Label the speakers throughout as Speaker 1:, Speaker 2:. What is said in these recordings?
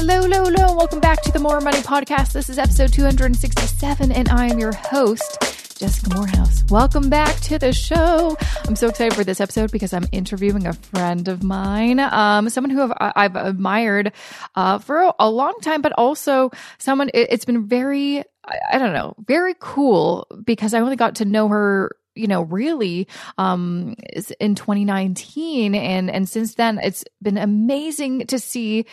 Speaker 1: Hello, hello, hello. Welcome back to the More Money Podcast. This is episode 267, and I am your host, Jessica Moorhouse. Welcome back to the show. I'm so excited for this episode because I'm interviewing a friend of mine, um, someone who I've, I've admired uh, for a long time, but also someone, it, it's been very, I, I don't know, very cool because I only got to know her you know really um in 2019 and and since then it's been amazing to see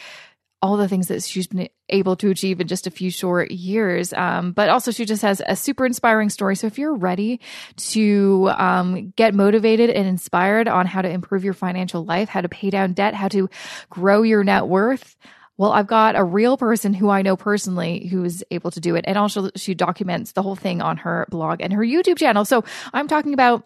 Speaker 1: all the things that she's been able to achieve in just a few short years. Um, but also, she just has a super inspiring story. So, if you're ready to um, get motivated and inspired on how to improve your financial life, how to pay down debt, how to grow your net worth, well, I've got a real person who I know personally who is able to do it. And also, she documents the whole thing on her blog and her YouTube channel. So, I'm talking about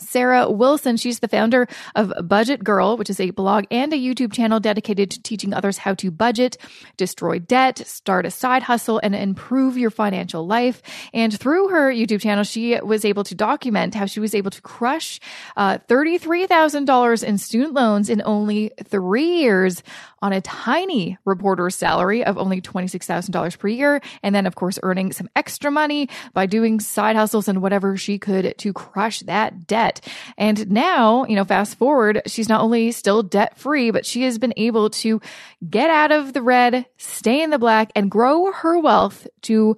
Speaker 1: Sarah Wilson. She's the founder of Budget Girl, which is a blog and a YouTube channel dedicated to teaching others how to budget, destroy debt, start a side hustle, and improve your financial life. And through her YouTube channel, she was able to document how she was able to crush uh, $33,000 in student loans in only three years on a tiny reporter's salary of only $26,000 per year. And then, of course, earning some extra money by doing side hustles and whatever she could to crush that debt. And now, you know, fast forward, she's not only still debt free, but she has been able to get out of the red, stay in the black, and grow her wealth to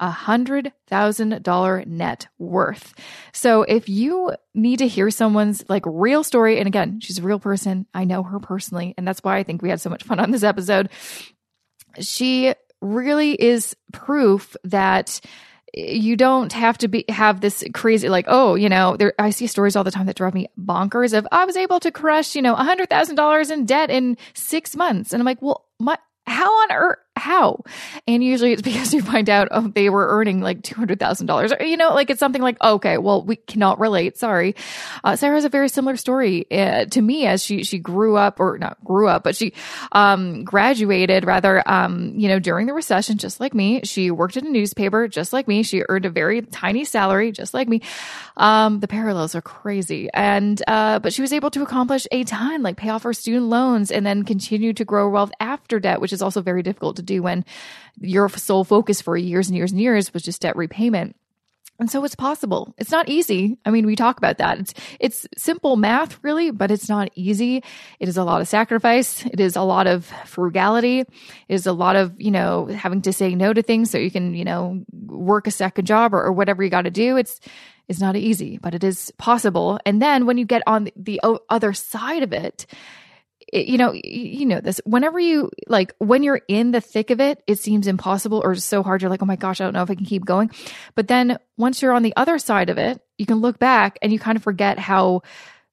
Speaker 1: a hundred thousand dollar net worth. So if you need to hear someone's like real story, and again, she's a real person. I know her personally, and that's why I think we had so much fun on this episode. She really is proof that you don't have to be have this crazy like oh you know there I see stories all the time that drive me bonkers of I was able to crush you know a hundred thousand dollars in debt in six months. And I'm like well my how on earth how? And usually it's because you find out oh, they were earning like $200,000 or, you know, like it's something like, okay, well, we cannot relate. Sorry. Uh, Sarah has a very similar story uh, to me as she, she grew up or not grew up, but she, um, graduated rather, um, you know, during the recession, just like me. She worked in a newspaper, just like me. She earned a very tiny salary, just like me. Um, the parallels are crazy. And, uh, but she was able to accomplish a ton, like pay off her student loans and then continue to grow wealth after debt, which is also very difficult to do when your sole focus for years and years and years was just debt repayment. And so it's possible. It's not easy. I mean, we talk about that. It's it's simple math really, but it's not easy. It is a lot of sacrifice. It is a lot of frugality. It is a lot of, you know, having to say no to things so you can, you know, work a second job or, or whatever you got to do. It's it's not easy, but it is possible. And then when you get on the other side of it, you know, you know this. Whenever you like, when you're in the thick of it, it seems impossible or so hard. You're like, oh my gosh, I don't know if I can keep going. But then once you're on the other side of it, you can look back and you kind of forget how,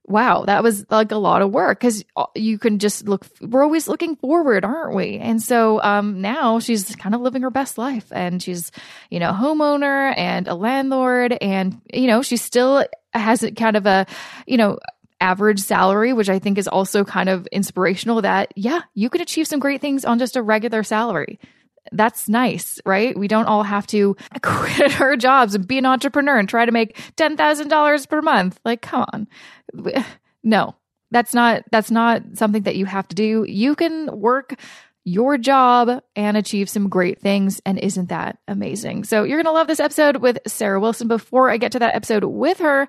Speaker 1: wow, that was like a lot of work because you can just look. We're always looking forward, aren't we? And so um, now she's kind of living her best life, and she's, you know, a homeowner and a landlord, and you know, she still has kind of a, you know average salary, which I think is also kind of inspirational that, yeah, you can achieve some great things on just a regular salary. That's nice, right? We don't all have to quit our jobs and be an entrepreneur and try to make $10,000 per month. Like, come on. No, that's not, that's not something that you have to do. You can work your job and achieve some great things. And isn't that amazing? So you're going to love this episode with Sarah Wilson. Before I get to that episode with her,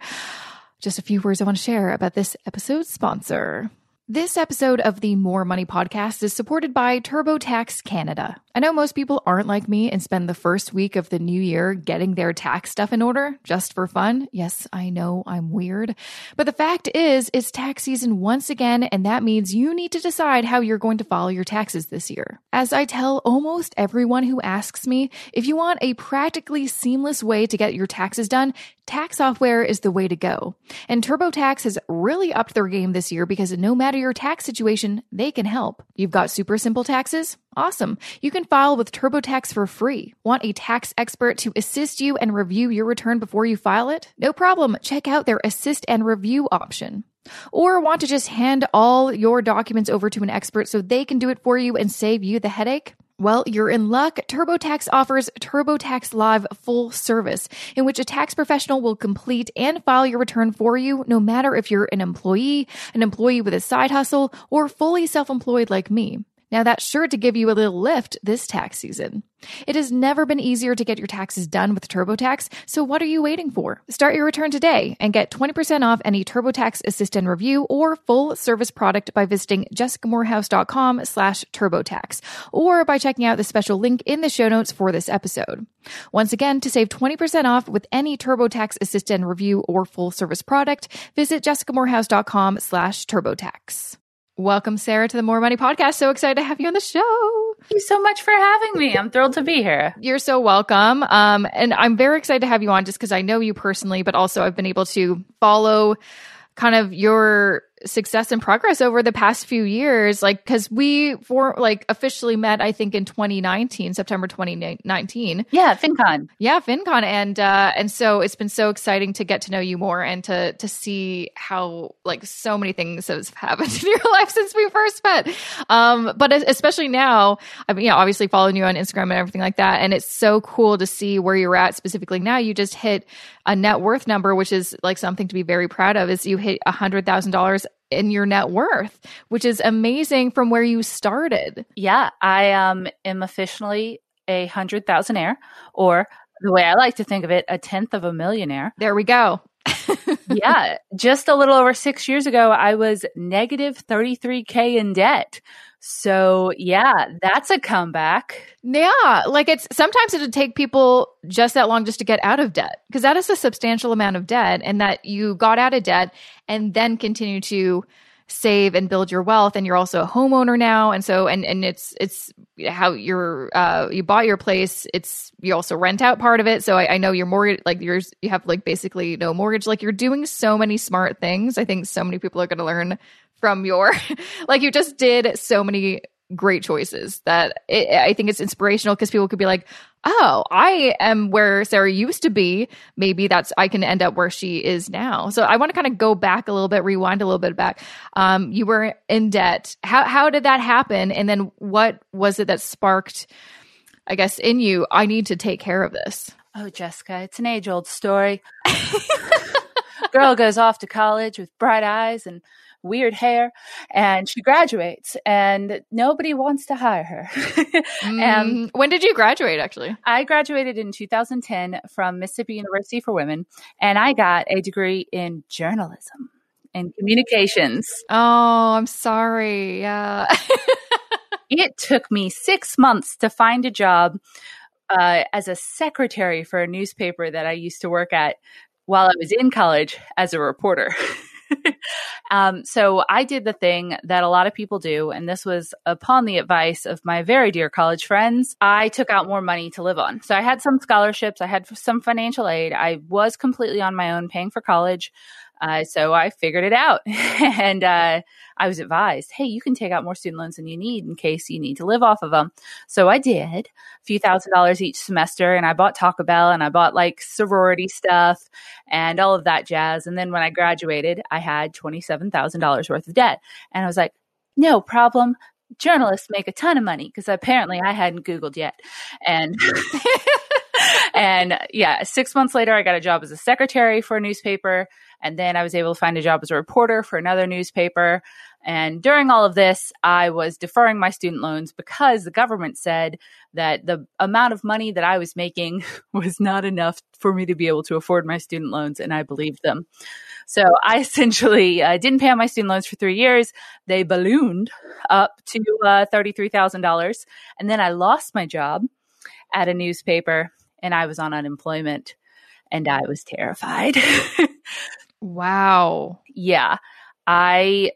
Speaker 1: just a few words I want to share about this episode's sponsor. This episode of the More Money podcast is supported by TurboTax Canada. I know most people aren't like me and spend the first week of the new year getting their tax stuff in order just for fun. Yes, I know I'm weird. But the fact is, it's tax season once again, and that means you need to decide how you're going to file your taxes this year. As I tell almost everyone who asks me, if you want a practically seamless way to get your taxes done, tax software is the way to go. And TurboTax has really upped their game this year because no matter your tax situation, they can help. You've got super simple taxes? Awesome. You can file with TurboTax for free. Want a tax expert to assist you and review your return before you file it? No problem. Check out their assist and review option. Or want to just hand all your documents over to an expert so they can do it for you and save you the headache? Well, you're in luck. TurboTax offers TurboTax Live full service, in which a tax professional will complete and file your return for you, no matter if you're an employee, an employee with a side hustle, or fully self employed like me. Now, that's sure to give you a little lift this tax season. It has never been easier to get your taxes done with TurboTax, so what are you waiting for? Start your return today and get 20% off any TurboTax assist and review or full service product by visiting jessicamoorhouse.com slash TurboTax or by checking out the special link in the show notes for this episode. Once again, to save 20% off with any TurboTax assist and review or full service product, visit jessicamoorhouse.com slash TurboTax. Welcome, Sarah, to the More Money Podcast. So excited to have you on the show.
Speaker 2: Thank you so much for having me. I'm thrilled to be here.
Speaker 1: You're so welcome. Um, and I'm very excited to have you on just because I know you personally, but also I've been able to follow kind of your success and progress over the past few years like because we for like officially met i think in 2019 september 2019
Speaker 2: yeah fincon.
Speaker 1: Yeah fincon. And uh and so it's been so exciting to get to know you more and to to see how like so many things have happened in your life since we first met. Um but especially now i mean yeah obviously following you on instagram and everything like that. And it's so cool to see where you're at specifically now. You just hit a net worth number which is like something to be very proud of is you hit a hundred thousand dollars in your net worth, which is amazing from where you started.
Speaker 2: Yeah, I um, am officially a hundred thousandaire, or the way I like to think of it, a tenth of a millionaire.
Speaker 1: There we go.
Speaker 2: yeah, just a little over six years ago, I was negative 33K in debt. So, yeah, that's a comeback.
Speaker 1: Yeah, like it's sometimes it'd take people just that long just to get out of debt because that is a substantial amount of debt, and that you got out of debt and then continue to save and build your wealth and you're also a homeowner now and so and and it's it's how you're uh you bought your place it's you also rent out part of it so i, I know your mortgage like yours you have like basically no mortgage like you're doing so many smart things i think so many people are going to learn from your like you just did so many great choices that it, I think it's inspirational because people could be like, oh, I am where Sarah used to be. Maybe that's, I can end up where she is now. So I want to kind of go back a little bit, rewind a little bit back. Um, you were in debt. How, how did that happen? And then what was it that sparked, I guess, in you, I need to take care of this?
Speaker 2: Oh, Jessica, it's an age old story. Girl goes off to college with bright eyes and weird hair, and she graduates, and nobody wants to hire her.
Speaker 1: mm, when did you graduate? Actually,
Speaker 2: I graduated in 2010 from Mississippi University for Women, and I got a degree in journalism and communications.
Speaker 1: Oh, I'm sorry. Yeah.
Speaker 2: it took me six months to find a job uh, as a secretary for a newspaper that I used to work at while I was in college as a reporter. um, so I did the thing that a lot of people do, and this was upon the advice of my very dear college friends. I took out more money to live on. So I had some scholarships, I had some financial aid. I was completely on my own paying for college. Uh, so I figured it out. and uh, I was advised, hey, you can take out more student loans than you need in case you need to live off of them. So I did a few thousand dollars each semester and I bought Taco Bell and I bought like sorority stuff and all of that jazz. And then when I graduated, I had $27,000 worth of debt. And I was like, no problem journalists make a ton of money because apparently I hadn't Googled yet. And and yeah, six months later, I got a job as a secretary for a newspaper. And then I was able to find a job as a reporter for another newspaper. And during all of this, I was deferring my student loans because the government said that the amount of money that I was making was not enough for me to be able to afford my student loans. And I believed them. So I essentially uh, didn't pay on my student loans for three years. They ballooned up to uh, $33,000. And then I lost my job at a newspaper and I was on unemployment and I was terrified.
Speaker 1: wow.
Speaker 2: Yeah. I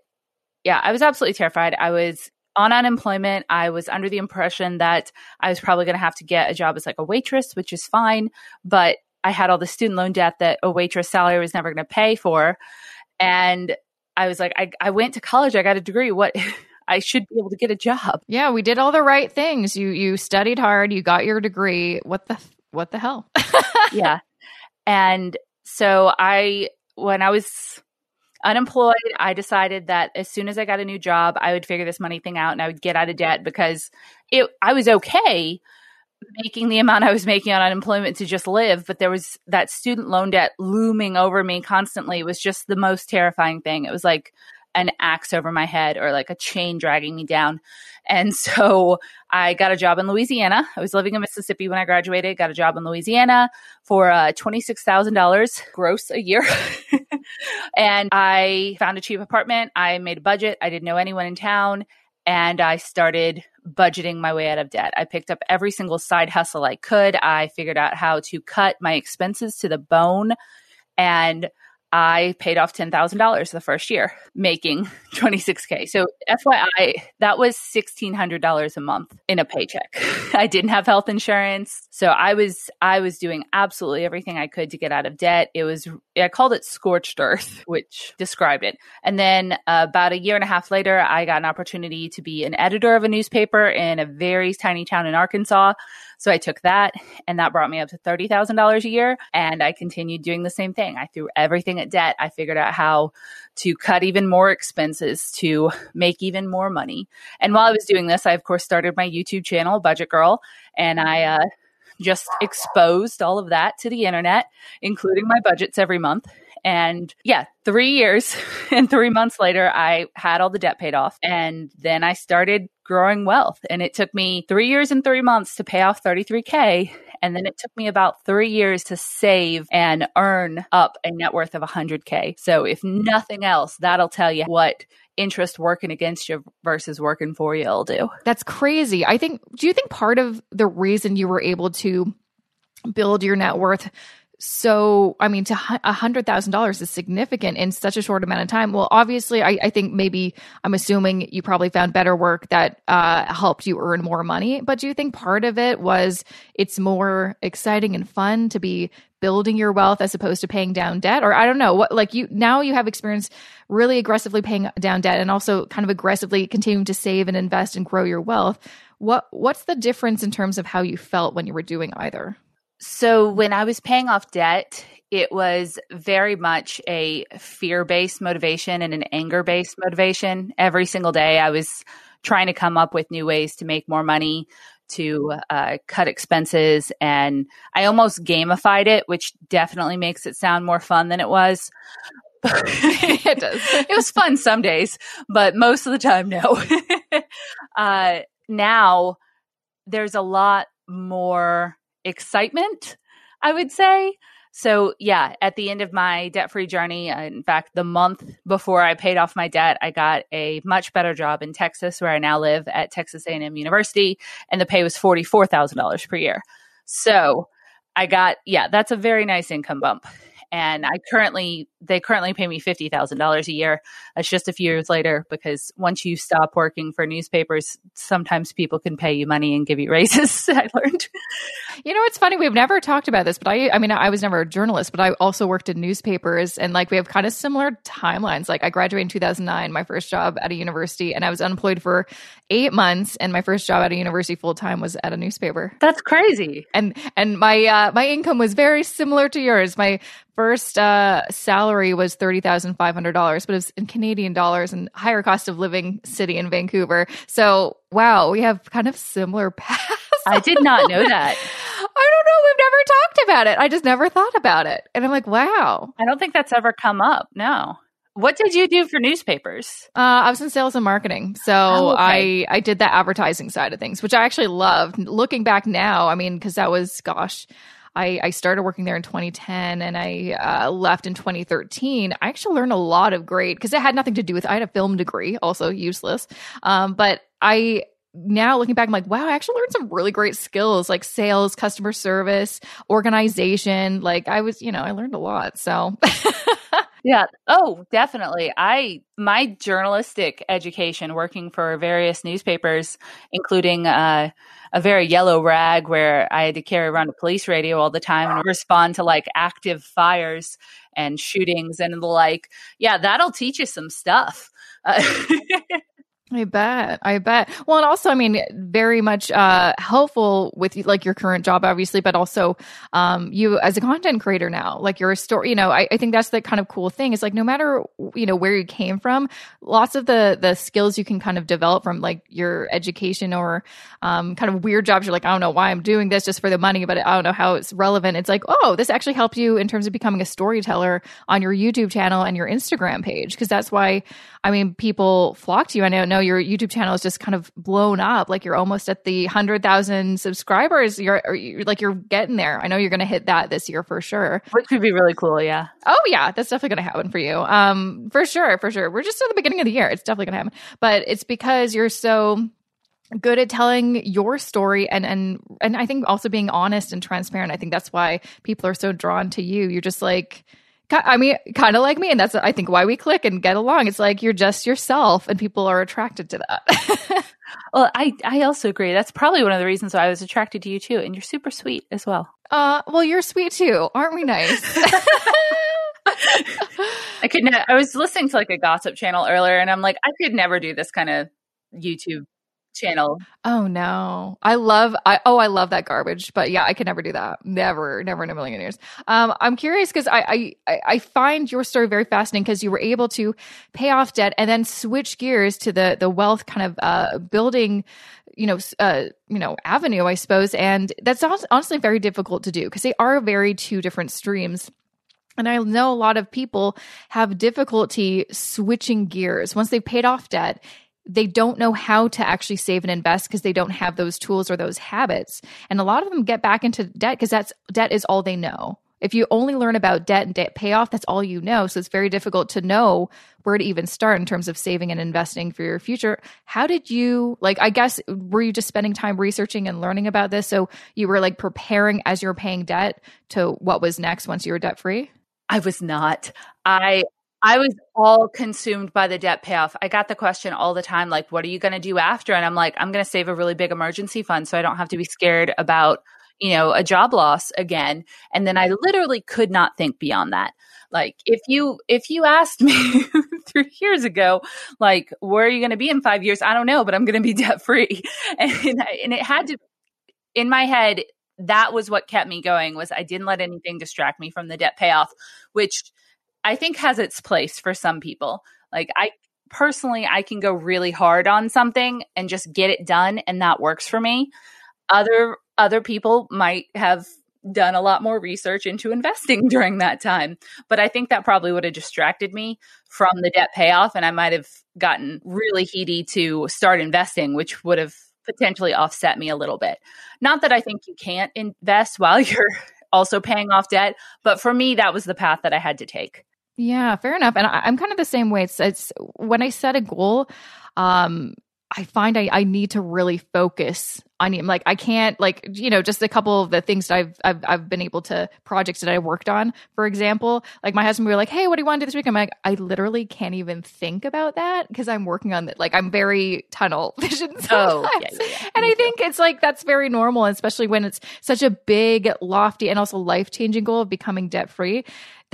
Speaker 2: yeah, I was absolutely terrified. I was on unemployment. I was under the impression that I was probably going to have to get a job as like a waitress, which is fine, but I had all the student loan debt that a waitress salary was never going to pay for. And I was like, I, I went to college, I got a degree. What I should be able to get a job.
Speaker 1: Yeah, we did all the right things. You you studied hard, you got your degree. What the what the hell?
Speaker 2: yeah. And so I, when I was unemployed, I decided that as soon as I got a new job, I would figure this money thing out and I would get out of debt because it, I was okay making the amount I was making on unemployment to just live, but there was that student loan debt looming over me constantly. It was just the most terrifying thing. It was like an axe over my head or like a chain dragging me down. And so I got a job in Louisiana. I was living in Mississippi when I graduated, got a job in Louisiana for uh, $26,000 gross a year. and I found a cheap apartment. I made a budget. I didn't know anyone in town. And I started budgeting my way out of debt. I picked up every single side hustle I could. I figured out how to cut my expenses to the bone. And I paid off $10,000 the first year, making 26K. So, FYI, that was $1,600 a month in a paycheck. I didn't have health insurance. So I was, I was doing absolutely everything I could to get out of debt. It was, I called it scorched earth, which described it. And then uh, about a year and a half later, I got an opportunity to be an editor of a newspaper in a very tiny town in Arkansas. So I took that and that brought me up to $30,000 a year. And I continued doing the same thing. I threw everything at debt. I figured out how to cut even more expenses to make even more money. And while I was doing this, I, of course, started my YouTube channel, Budget Girl, and I, uh, just exposed all of that to the internet, including my budgets every month. And yeah, three years and three months later, I had all the debt paid off. And then I started growing wealth. And it took me three years and three months to pay off 33K. And then it took me about three years to save and earn up a net worth of 100K. So, if nothing else, that'll tell you what interest working against you versus working for you will do.
Speaker 1: That's crazy. I think, do you think part of the reason you were able to build your net worth so, I mean, to a hundred thousand dollars is significant in such a short amount of time. Well, obviously, I, I, think maybe I'm assuming you probably found better work that uh, helped you earn more money. But do you think part of it was it's more exciting and fun to be building your wealth as opposed to paying down debt? Or I don't know what, like you now you have experience really aggressively paying down debt and also kind of aggressively continuing to save and invest and grow your wealth. What what's the difference in terms of how you felt when you were doing either?
Speaker 2: So when I was paying off debt, it was very much a fear based motivation and an anger based motivation. Every single day, I was trying to come up with new ways to make more money, to uh, cut expenses. And I almost gamified it, which definitely makes it sound more fun than it was.
Speaker 1: it does.
Speaker 2: it was fun some days, but most of the time, no. uh, now, there's a lot more excitement, I would say. So, yeah, at the end of my debt free journey, uh, in fact, the month before I paid off my debt, I got a much better job in Texas, where I now live at Texas A&M University, and the pay was $44,000 per year. So, I got, yeah, that's a very nice income bump and I currently they currently pay me fifty thousand dollars a year. That's just a few years later because once you stop working for newspapers, sometimes people can pay you money and give you raises. I learned.
Speaker 1: You know, it's funny we've never talked about this, but I I mean I was never a journalist, but I also worked in newspapers, and like we have kind of similar timelines. Like I graduated in two thousand nine, my first job at a university, and I was unemployed for eight months, and my first job at a university full time was at a newspaper.
Speaker 2: That's crazy.
Speaker 1: And and my uh, my income was very similar to yours. My first uh, salary was thirty thousand five hundred dollars, but it was in Canadian dollars and higher cost of living city in Vancouver. So wow, we have kind of similar paths.
Speaker 2: I did not know that.
Speaker 1: I don't know. We've never talked about it. I just never thought about it, and I'm like, wow.
Speaker 2: I don't think that's ever come up. No. What did you do for newspapers?
Speaker 1: Uh, I was in sales and marketing, so oh, okay. I I did the advertising side of things, which I actually loved. Looking back now, I mean, because that was gosh, I, I started working there in 2010 and I uh, left in 2013. I actually learned a lot of great because it had nothing to do with. I had a film degree, also useless, um, but I now looking back, I'm like, wow, I actually learned some really great skills like sales, customer service, organization. Like I was, you know, I learned a lot. So
Speaker 2: Yeah. Oh, definitely. I my journalistic education working for various newspapers, including uh, a very yellow rag where I had to carry around a police radio all the time and respond to like active fires and shootings and the like. Yeah, that'll teach you some stuff. Uh,
Speaker 1: I bet. I bet. Well, and also, I mean, very much uh, helpful with like your current job, obviously, but also um, you as a content creator now. Like you're a story. You know, I, I think that's the kind of cool thing. Is like no matter you know where you came from, lots of the the skills you can kind of develop from like your education or um, kind of weird jobs. You're like, I don't know why I'm doing this just for the money, but I don't know how it's relevant. It's like, oh, this actually helped you in terms of becoming a storyteller on your YouTube channel and your Instagram page because that's why I mean people flock to you. I know know your YouTube channel is just kind of blown up. Like you're almost at the hundred thousand subscribers. You're, you're, like you're getting there. I know you're going to hit that this year for sure.
Speaker 2: Which would be really cool. Yeah.
Speaker 1: Oh yeah, that's definitely going to happen for you. Um, for sure, for sure. We're just at the beginning of the year. It's definitely going to happen. But it's because you're so good at telling your story and and and I think also being honest and transparent. I think that's why people are so drawn to you. You're just like I mean, kind of like me. And that's, I think, why we click and get along. It's like you're just yourself and people are attracted to that.
Speaker 2: well, I, I also agree. That's probably one of the reasons why I was attracted to you too. And you're super sweet as well.
Speaker 1: Uh, well, you're sweet too. Aren't we nice?
Speaker 2: I could, ne- I was listening to like a gossip channel earlier and I'm like, I could never do this kind of YouTube channel.
Speaker 1: Oh no. I love I oh I love that garbage. But yeah, I could never do that. Never, never in a million years. Um I'm curious because I, I I find your story very fascinating because you were able to pay off debt and then switch gears to the the wealth kind of uh building you know, uh, you know, avenue, I suppose, and that's honestly very difficult to do because they are very two different streams. And I know a lot of people have difficulty switching gears once they've paid off debt they don't know how to actually save and invest because they don't have those tools or those habits. And a lot of them get back into debt because that's debt is all they know. If you only learn about debt and debt payoff, that's all you know. So it's very difficult to know where to even start in terms of saving and investing for your future. How did you, like, I guess, were you just spending time researching and learning about this? So you were like preparing as you're paying debt to what was next once you were debt free?
Speaker 2: I was not. I I was all consumed by the debt payoff. I got the question all the time, like, what are you going to do after? And I'm like, I'm going to save a really big emergency fund so I don't have to be scared about, you know, a job loss again. And then I literally could not think beyond that. Like, if you, if you asked me three years ago, like, where are you going to be in five years? I don't know, but I'm going to be debt free. And, and it had to, in my head, that was what kept me going was I didn't let anything distract me from the debt payoff, which I think has its place for some people. Like I personally I can go really hard on something and just get it done and that works for me. Other other people might have done a lot more research into investing during that time. But I think that probably would have distracted me from the debt payoff and I might have gotten really heady to start investing, which would have potentially offset me a little bit. Not that I think you can't invest while you're also paying off debt, but for me that was the path that I had to take.
Speaker 1: Yeah, fair enough. And I, am kind of the same way. It's, it's when I set a goal, um, I find I, I need to really focus on it. Like I can't like you know just a couple of the things that I've I've I've been able to projects that I worked on. For example, like my husband, we were like, "Hey, what do you want to do this week?" I'm like, I literally can't even think about that because I'm working on it. Like I'm very tunnel vision. Oh, yeah, yeah, yeah. and I think it's like that's very normal, especially when it's such a big, lofty, and also life changing goal of becoming debt free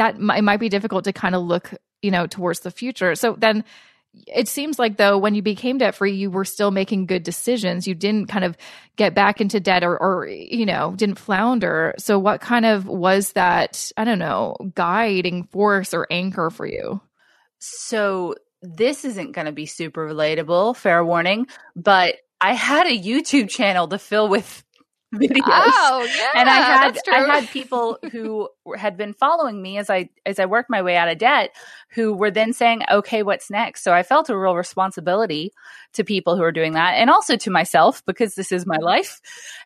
Speaker 1: that it might be difficult to kind of look, you know, towards the future. So then it seems like though when you became debt free you were still making good decisions. You didn't kind of get back into debt or, or you know didn't flounder. So what kind of was that i don't know guiding force or anchor for you?
Speaker 2: So this isn't going to be super relatable fair warning but i had a youtube channel to fill with videos.
Speaker 1: Oh, yeah,
Speaker 2: and I had I had people who had been following me as I as I worked my way out of debt who were then saying, "Okay, what's next?" So I felt a real responsibility to people who are doing that and also to myself because this is my mm-hmm. life.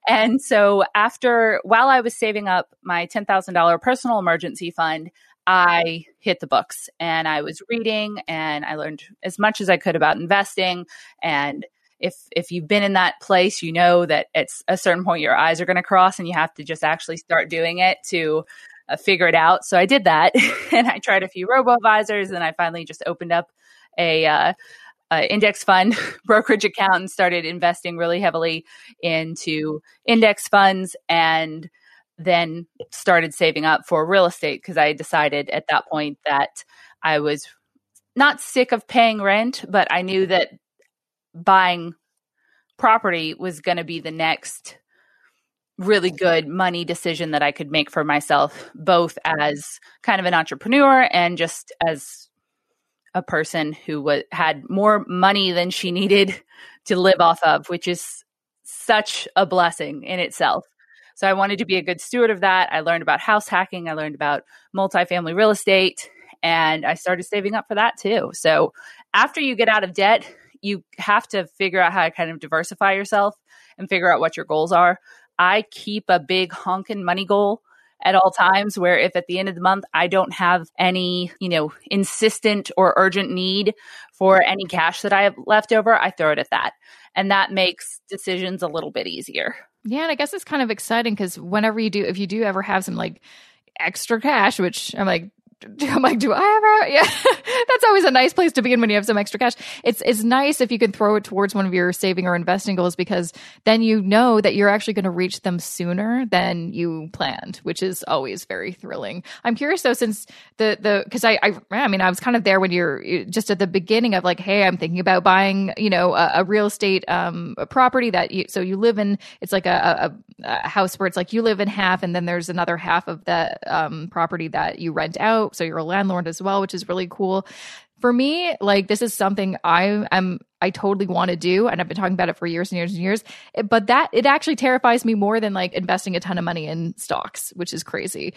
Speaker 2: And so after while I was saving up my $10,000 personal emergency fund, I hit the books and I was reading and I learned as much as I could about investing and if if you've been in that place, you know that at a certain point your eyes are going to cross, and you have to just actually start doing it to uh, figure it out. So I did that, and I tried a few robo advisors, and I finally just opened up a. Uh, uh, index fund brokerage account and started investing really heavily into index funds and then started saving up for real estate because I decided at that point that I was not sick of paying rent, but I knew that buying property was going to be the next really good money decision that I could make for myself, both as kind of an entrepreneur and just as a person who w- had more money than she needed to live off of, which is such a blessing in itself. So I wanted to be a good steward of that. I learned about house hacking, I learned about multifamily real estate, and I started saving up for that too. So after you get out of debt, you have to figure out how to kind of diversify yourself and figure out what your goals are. I keep a big honking money goal at all times where if at the end of the month I don't have any, you know, insistent or urgent need for any cash that I have left over, I throw it at that. And that makes decisions a little bit easier.
Speaker 1: Yeah, and I guess it's kind of exciting because whenever you do, if you do ever have some like extra cash, which I'm like, I'm like, do I ever? Yeah, that's always a nice place to begin when you have some extra cash. It's it's nice if you can throw it towards one of your saving or investing goals because then you know that you're actually going to reach them sooner than you planned, which is always very thrilling. I'm curious though, since the the because I, I I mean I was kind of there when you're just at the beginning of like, hey, I'm thinking about buying you know a, a real estate um a property that you so you live in. It's like a, a, a house where it's like you live in half and then there's another half of the um property that you rent out so you're a landlord as well, which is really cool. For me, like this is something I am I totally want to do and I've been talking about it for years and years and years. But that it actually terrifies me more than like investing a ton of money in stocks, which is crazy.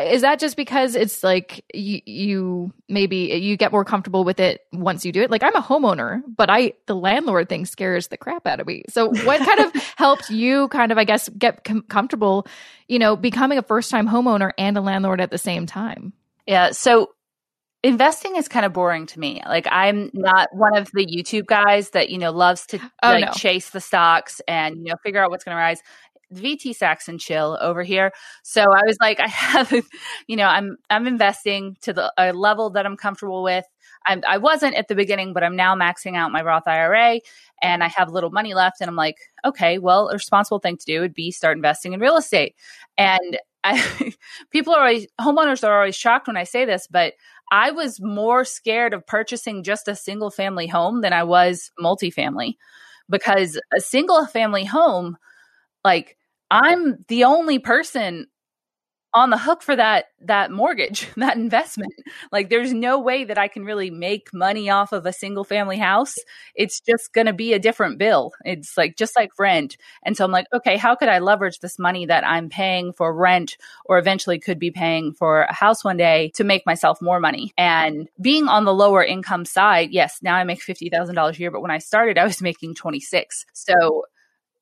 Speaker 1: Is that just because it's like you, you maybe you get more comfortable with it once you do it? Like I'm a homeowner, but I the landlord thing scares the crap out of me. So what kind of helped you kind of I guess get com- comfortable, you know, becoming a first-time homeowner and a landlord at the same time?
Speaker 2: Yeah. So investing is kind of boring to me. Like I'm not one of the YouTube guys that, you know, loves to oh, like no. chase the stocks and, you know, figure out what's going to rise. VTSAX and chill over here. So I was like, I have, you know, I'm, I'm investing to the a level that I'm comfortable with. I'm, I wasn't at the beginning, but I'm now maxing out my Roth IRA and I have little money left. And I'm like, okay, well, a responsible thing to do would be start investing in real estate. And I, people are always homeowners are always shocked when I say this, but I was more scared of purchasing just a single family home than I was multifamily. Because a single family home, like I'm the only person on the hook for that that mortgage, that investment. Like there's no way that I can really make money off of a single family house. It's just going to be a different bill. It's like just like rent. And so I'm like, okay, how could I leverage this money that I'm paying for rent or eventually could be paying for a house one day to make myself more money? And being on the lower income side, yes, now I make $50,000 a year, but when I started I was making 26. So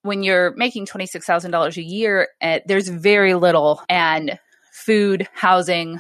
Speaker 2: when you're making $26,000 a year, uh, there's very little and food, housing,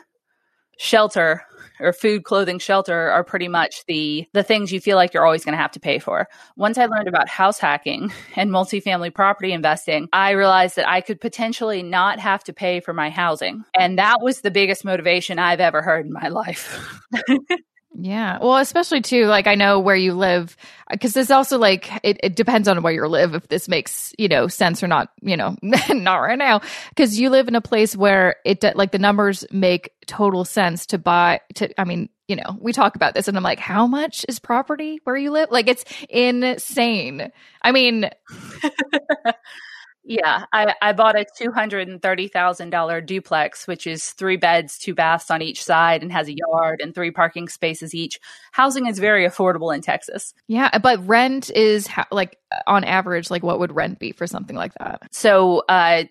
Speaker 2: shelter or food, clothing, shelter are pretty much the the things you feel like you're always going to have to pay for. Once I learned about house hacking and multifamily property investing, I realized that I could potentially not have to pay for my housing. And that was the biggest motivation I've ever heard in my life.
Speaker 1: Yeah. Well, especially too, like I know where you live, because there's also like, it, it depends on where you live, if this makes, you know, sense or not, you know, not right now. Because you live in a place where it, like the numbers make total sense to buy, to, I mean, you know, we talk about this and I'm like, how much is property where you live? Like it's insane. I mean,
Speaker 2: Yeah, I, I bought a two hundred and thirty thousand dollar duplex, which is three beds, two baths on each side, and has a yard and three parking spaces each. Housing is very affordable in Texas.
Speaker 1: Yeah, but rent is like on average, like what would rent be for something like that?
Speaker 2: So, uh,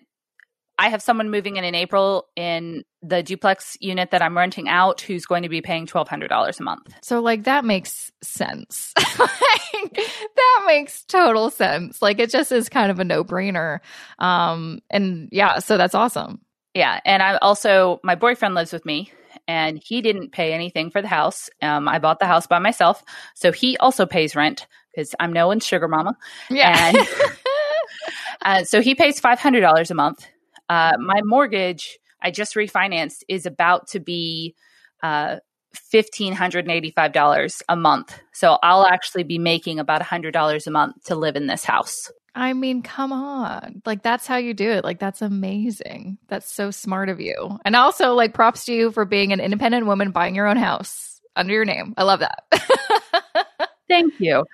Speaker 2: I have someone moving in in April in the duplex unit that I'm renting out who's going to be paying $1,200 a month.
Speaker 1: So, like, that makes sense. like, that makes total sense. Like, it just is kind of a no brainer. Um, and yeah, so that's awesome.
Speaker 2: Yeah. And I also, my boyfriend lives with me and he didn't pay anything for the house. Um, I bought the house by myself. So he also pays rent because I'm no one's sugar mama. Yeah. And uh, so he pays $500 a month uh, my mortgage, I just refinanced, is about to be uh, $1,585 a month. So I'll actually be making about $100 a month to live in this house.
Speaker 1: I mean, come on. Like, that's how you do it. Like, that's amazing. That's so smart of you. And also, like, props to you for being an independent woman buying your own house under your name. I love that.
Speaker 2: Thank you.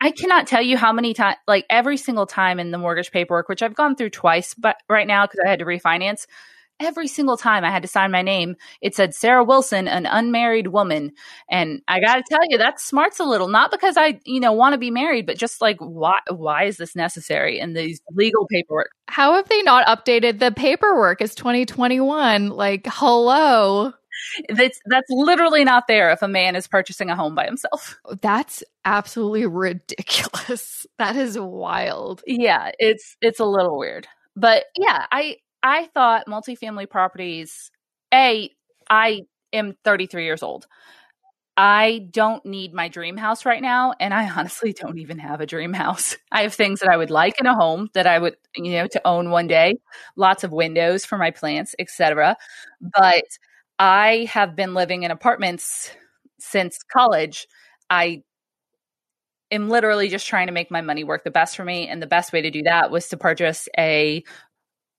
Speaker 2: I cannot tell you how many times, like every single time in the mortgage paperwork, which I've gone through twice, but right now because I had to refinance, every single time I had to sign my name, it said Sarah Wilson, an unmarried woman. And I got to tell you, that smarts a little, not because I, you know, want to be married, but just like, why, why is this necessary in these legal paperwork?
Speaker 1: How have they not updated the paperwork? It's 2021. Like, hello.
Speaker 2: That's that's literally not there if a man is purchasing a home by himself.
Speaker 1: That's absolutely ridiculous. That is wild.
Speaker 2: Yeah, it's it's a little weird. But yeah, I I thought multifamily properties A I am 33 years old. I don't need my dream house right now and I honestly don't even have a dream house. I have things that I would like in a home that I would, you know, to own one day, lots of windows for my plants, etc. But I have been living in apartments since college. I am literally just trying to make my money work the best for me. And the best way to do that was to purchase a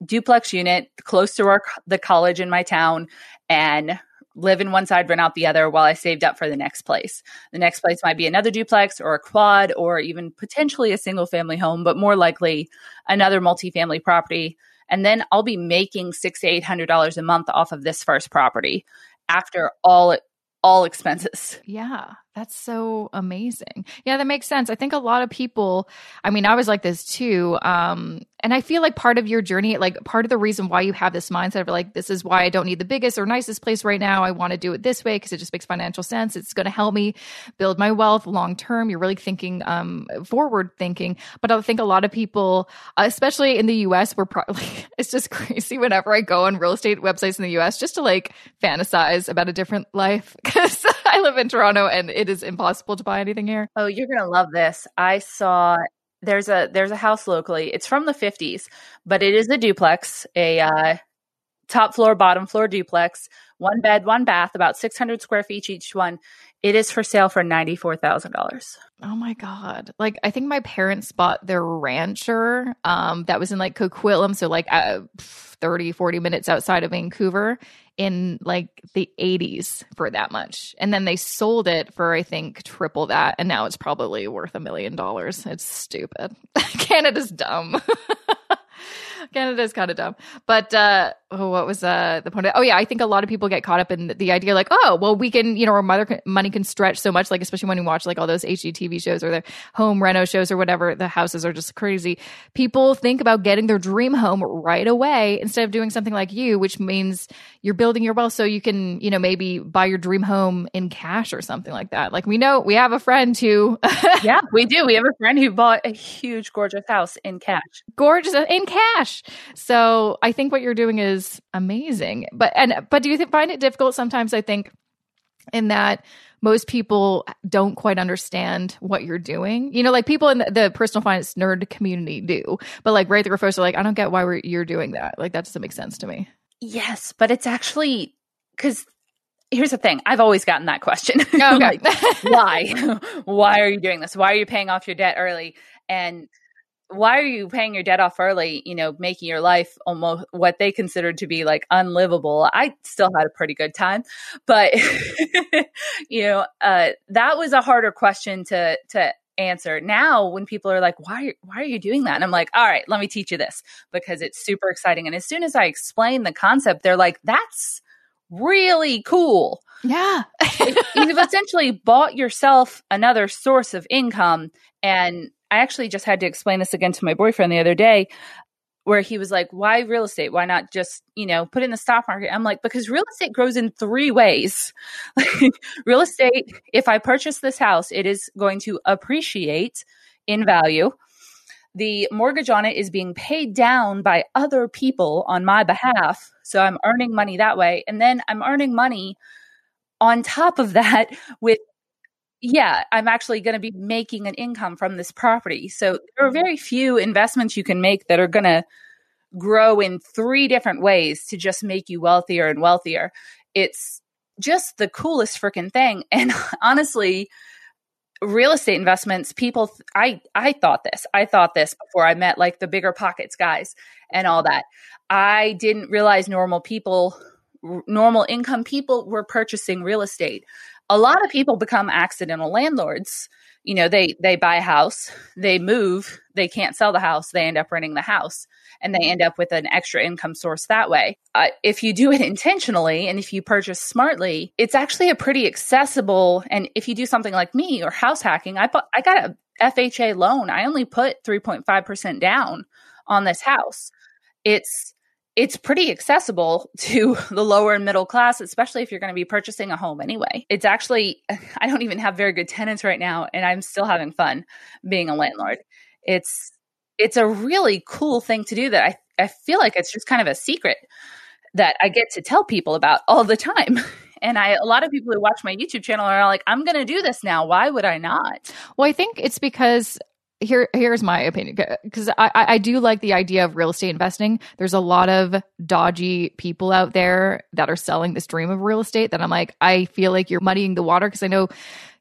Speaker 2: duplex unit close to our, the college in my town and live in one side, rent out the other while I saved up for the next place. The next place might be another duplex or a quad or even potentially a single family home, but more likely another multifamily property and then I'll be making six to eight hundred dollars a month off of this first property after all all expenses.
Speaker 1: Yeah, that's so amazing. Yeah, that makes sense. I think a lot of people, I mean, I was like this too. Um, and I feel like part of your journey, like part of the reason why you have this mindset of like, this is why I don't need the biggest or nicest place right now. I want to do it this way because it just makes financial sense. It's going to help me build my wealth long term. You're really thinking um, forward thinking. But I think a lot of people, especially in the US, we're probably, it's just crazy whenever I go on real estate websites in the US just to like fantasize about a different life because I live in Toronto and it is impossible to buy anything here.
Speaker 2: Oh, you're going to love this. I saw there's a there's a house locally. It's from the 50s, but it is a duplex, a uh, top floor, bottom floor duplex, one bed, one bath, about 600 square feet each one. It is for sale for $94,000.
Speaker 1: Oh my God. Like, I think my parents bought their rancher um, that was in like Coquitlam. So, like, uh, 30, 40 minutes outside of Vancouver in like the 80s for that much. And then they sold it for, I think, triple that. And now it's probably worth a million dollars. It's stupid. Canada's dumb. Canada is kind of dumb. But uh, oh, what was uh, the point? Of, oh yeah, I think a lot of people get caught up in the idea like, oh, well, we can, you know, our mother money can stretch so much, like especially when you watch like all those HGTV shows or the home reno shows or whatever. The houses are just crazy. People think about getting their dream home right away instead of doing something like you, which means you're building your wealth so you can, you know, maybe buy your dream home in cash or something like that. Like we know we have a friend who,
Speaker 2: yeah, we do. We have a friend who bought a huge, gorgeous house in cash.
Speaker 1: Gorgeous in cash. So I think what you're doing is amazing. But and but do you find it difficult sometimes? I think in that most people don't quite understand what you're doing. You know, like people in the, the personal finance nerd community do, but like right there, folks are like, I don't get why you're doing that. Like that doesn't make sense to me.
Speaker 2: Yes, but it's actually because here's the thing i've always gotten that question
Speaker 1: oh, okay.
Speaker 2: like, why why are you doing this why are you paying off your debt early and why are you paying your debt off early you know making your life almost what they considered to be like unlivable? I still had a pretty good time but you know uh, that was a harder question to to answer. Now when people are like why why are you doing that? And i'm like all right let me teach you this because it's super exciting. And as soon as i explain the concept they're like that's really cool.
Speaker 1: Yeah.
Speaker 2: You've essentially bought yourself another source of income and I actually just had to explain this again to my boyfriend the other day where he was like, why real estate? Why not just, you know, put in the stock market? I'm like, because real estate grows in three ways. real estate, if I purchase this house, it is going to appreciate in value. The mortgage on it is being paid down by other people on my behalf. So I'm earning money that way. And then I'm earning money on top of that with yeah, I'm actually going to be making an income from this property. So there are mm. very few investments you can make that are going to grow in three different ways to just make you wealthier and wealthier. It's just the coolest freaking thing. And honestly, real estate investments, people I I thought this. I thought this before I met like the bigger pockets guys and all that. I didn't realize normal people normal income people were purchasing real estate a lot of people become accidental landlords. You know they they buy a house they move they can't sell the house they end up renting the house and they end up with an extra income source that way. Uh, if you do it intentionally and if you purchase smartly it's actually a pretty accessible and if you do something like me or house hacking i i got a fha loan. I only put 3.5% down on this house. It's it's pretty accessible to the lower and middle class, especially if you're going to be purchasing a home anyway. It's actually, I don't even have very good tenants right now, and I'm still having fun being a landlord. It's, it's a really cool thing to do that I, I feel like it's just kind of a secret that I get to tell people about all the time. And I, a lot of people who watch my YouTube channel are like, I'm going to do this now. Why would I not?
Speaker 1: Well, I think it's because here here's my opinion because I, I do like the idea of real estate investing. There's a lot of dodgy people out there that are selling this dream of real estate that i'm like i feel like you're muddying the water because i know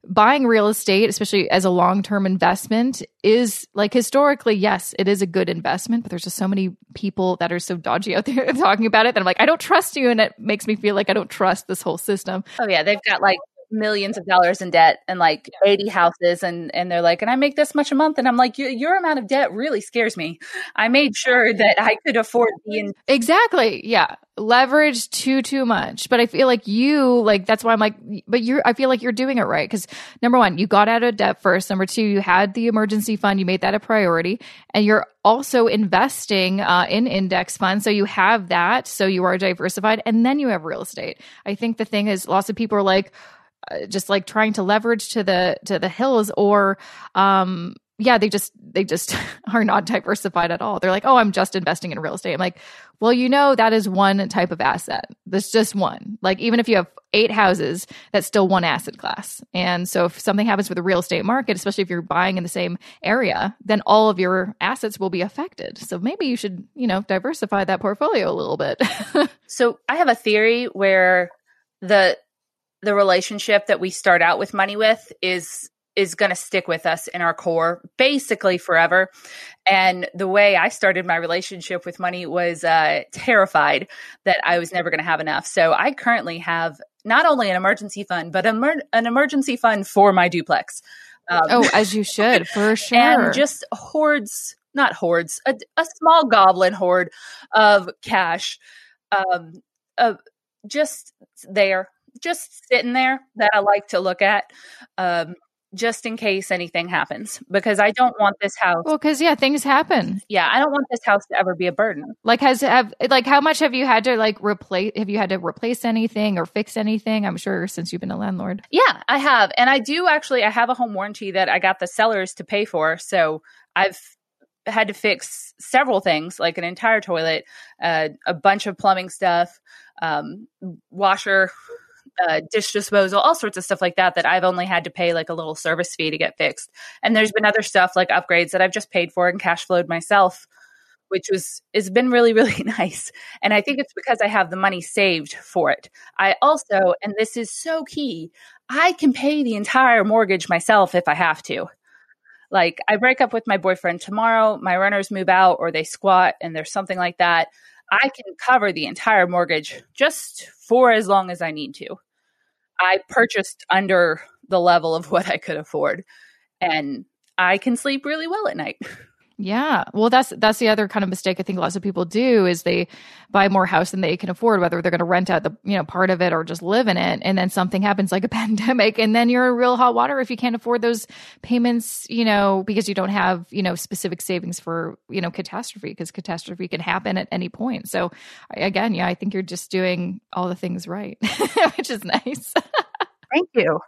Speaker 1: buying real estate especially as a long-term investment is like historically yes it is a good investment but there's just so many people that are so dodgy out there talking about it that i'm like i don't trust you and it makes me feel like i don't trust this whole system.
Speaker 2: Oh yeah they've got like millions of dollars in debt and like 80 houses and and they're like and I make this much a month and I'm like your amount of debt really scares me. I made sure that I could afford the in-
Speaker 1: Exactly. Yeah. Leverage too too much. But I feel like you like that's why I'm like but you're I feel like you're doing it right cuz number 1, you got out of debt first. Number 2, you had the emergency fund, you made that a priority and you're also investing uh, in index funds so you have that so you are diversified and then you have real estate. I think the thing is lots of people are like just like trying to leverage to the to the hills or um yeah they just they just are not diversified at all. They're like oh i'm just investing in real estate. I'm like well you know that is one type of asset. That's just one. Like even if you have eight houses that's still one asset class. And so if something happens with the real estate market especially if you're buying in the same area then all of your assets will be affected. So maybe you should you know diversify that portfolio a little bit.
Speaker 2: So i have a theory where the the relationship that we start out with money with is is going to stick with us in our core basically forever. And the way I started my relationship with money was uh, terrified that I was never going to have enough. So I currently have not only an emergency fund, but emer- an emergency fund for my duplex.
Speaker 1: Um, oh, as you should, for sure.
Speaker 2: And just hordes, not hordes, a, a small goblin hoard of cash, um, uh, just there just sitting there that I like to look at. Um, just in case anything happens because I don't want this house.
Speaker 1: Well, because yeah, things happen.
Speaker 2: Yeah, I don't want this house to ever be a burden.
Speaker 1: Like, has have like how much have you had to like replace? Have you had to replace anything or fix anything? I'm sure since you've been a landlord.
Speaker 2: Yeah, I have, and I do actually. I have a home warranty that I got the sellers to pay for, so I've had to fix several things, like an entire toilet, uh, a bunch of plumbing stuff, um, washer uh, dish disposal, all sorts of stuff like that that I've only had to pay like a little service fee to get fixed. And there's been other stuff like upgrades that I've just paid for and cash flowed myself, which was has been really really nice. And I think it's because I have the money saved for it. I also, and this is so key, I can pay the entire mortgage myself if I have to. Like I break up with my boyfriend tomorrow, my renters move out or they squat and there's something like that. I can cover the entire mortgage just for as long as I need to. I purchased under the level of what I could afford and I can sleep really well at night.
Speaker 1: Yeah. Well, that's that's the other kind of mistake I think lots of people do is they buy more house than they can afford, whether they're going to rent out the you know part of it or just live in it, and then something happens like a pandemic, and then you're in real hot water if you can't afford those payments, you know, because you don't have you know specific savings for you know catastrophe because catastrophe can happen at any point. So again, yeah, I think you're just doing all the things right, which is nice.
Speaker 2: Thank you.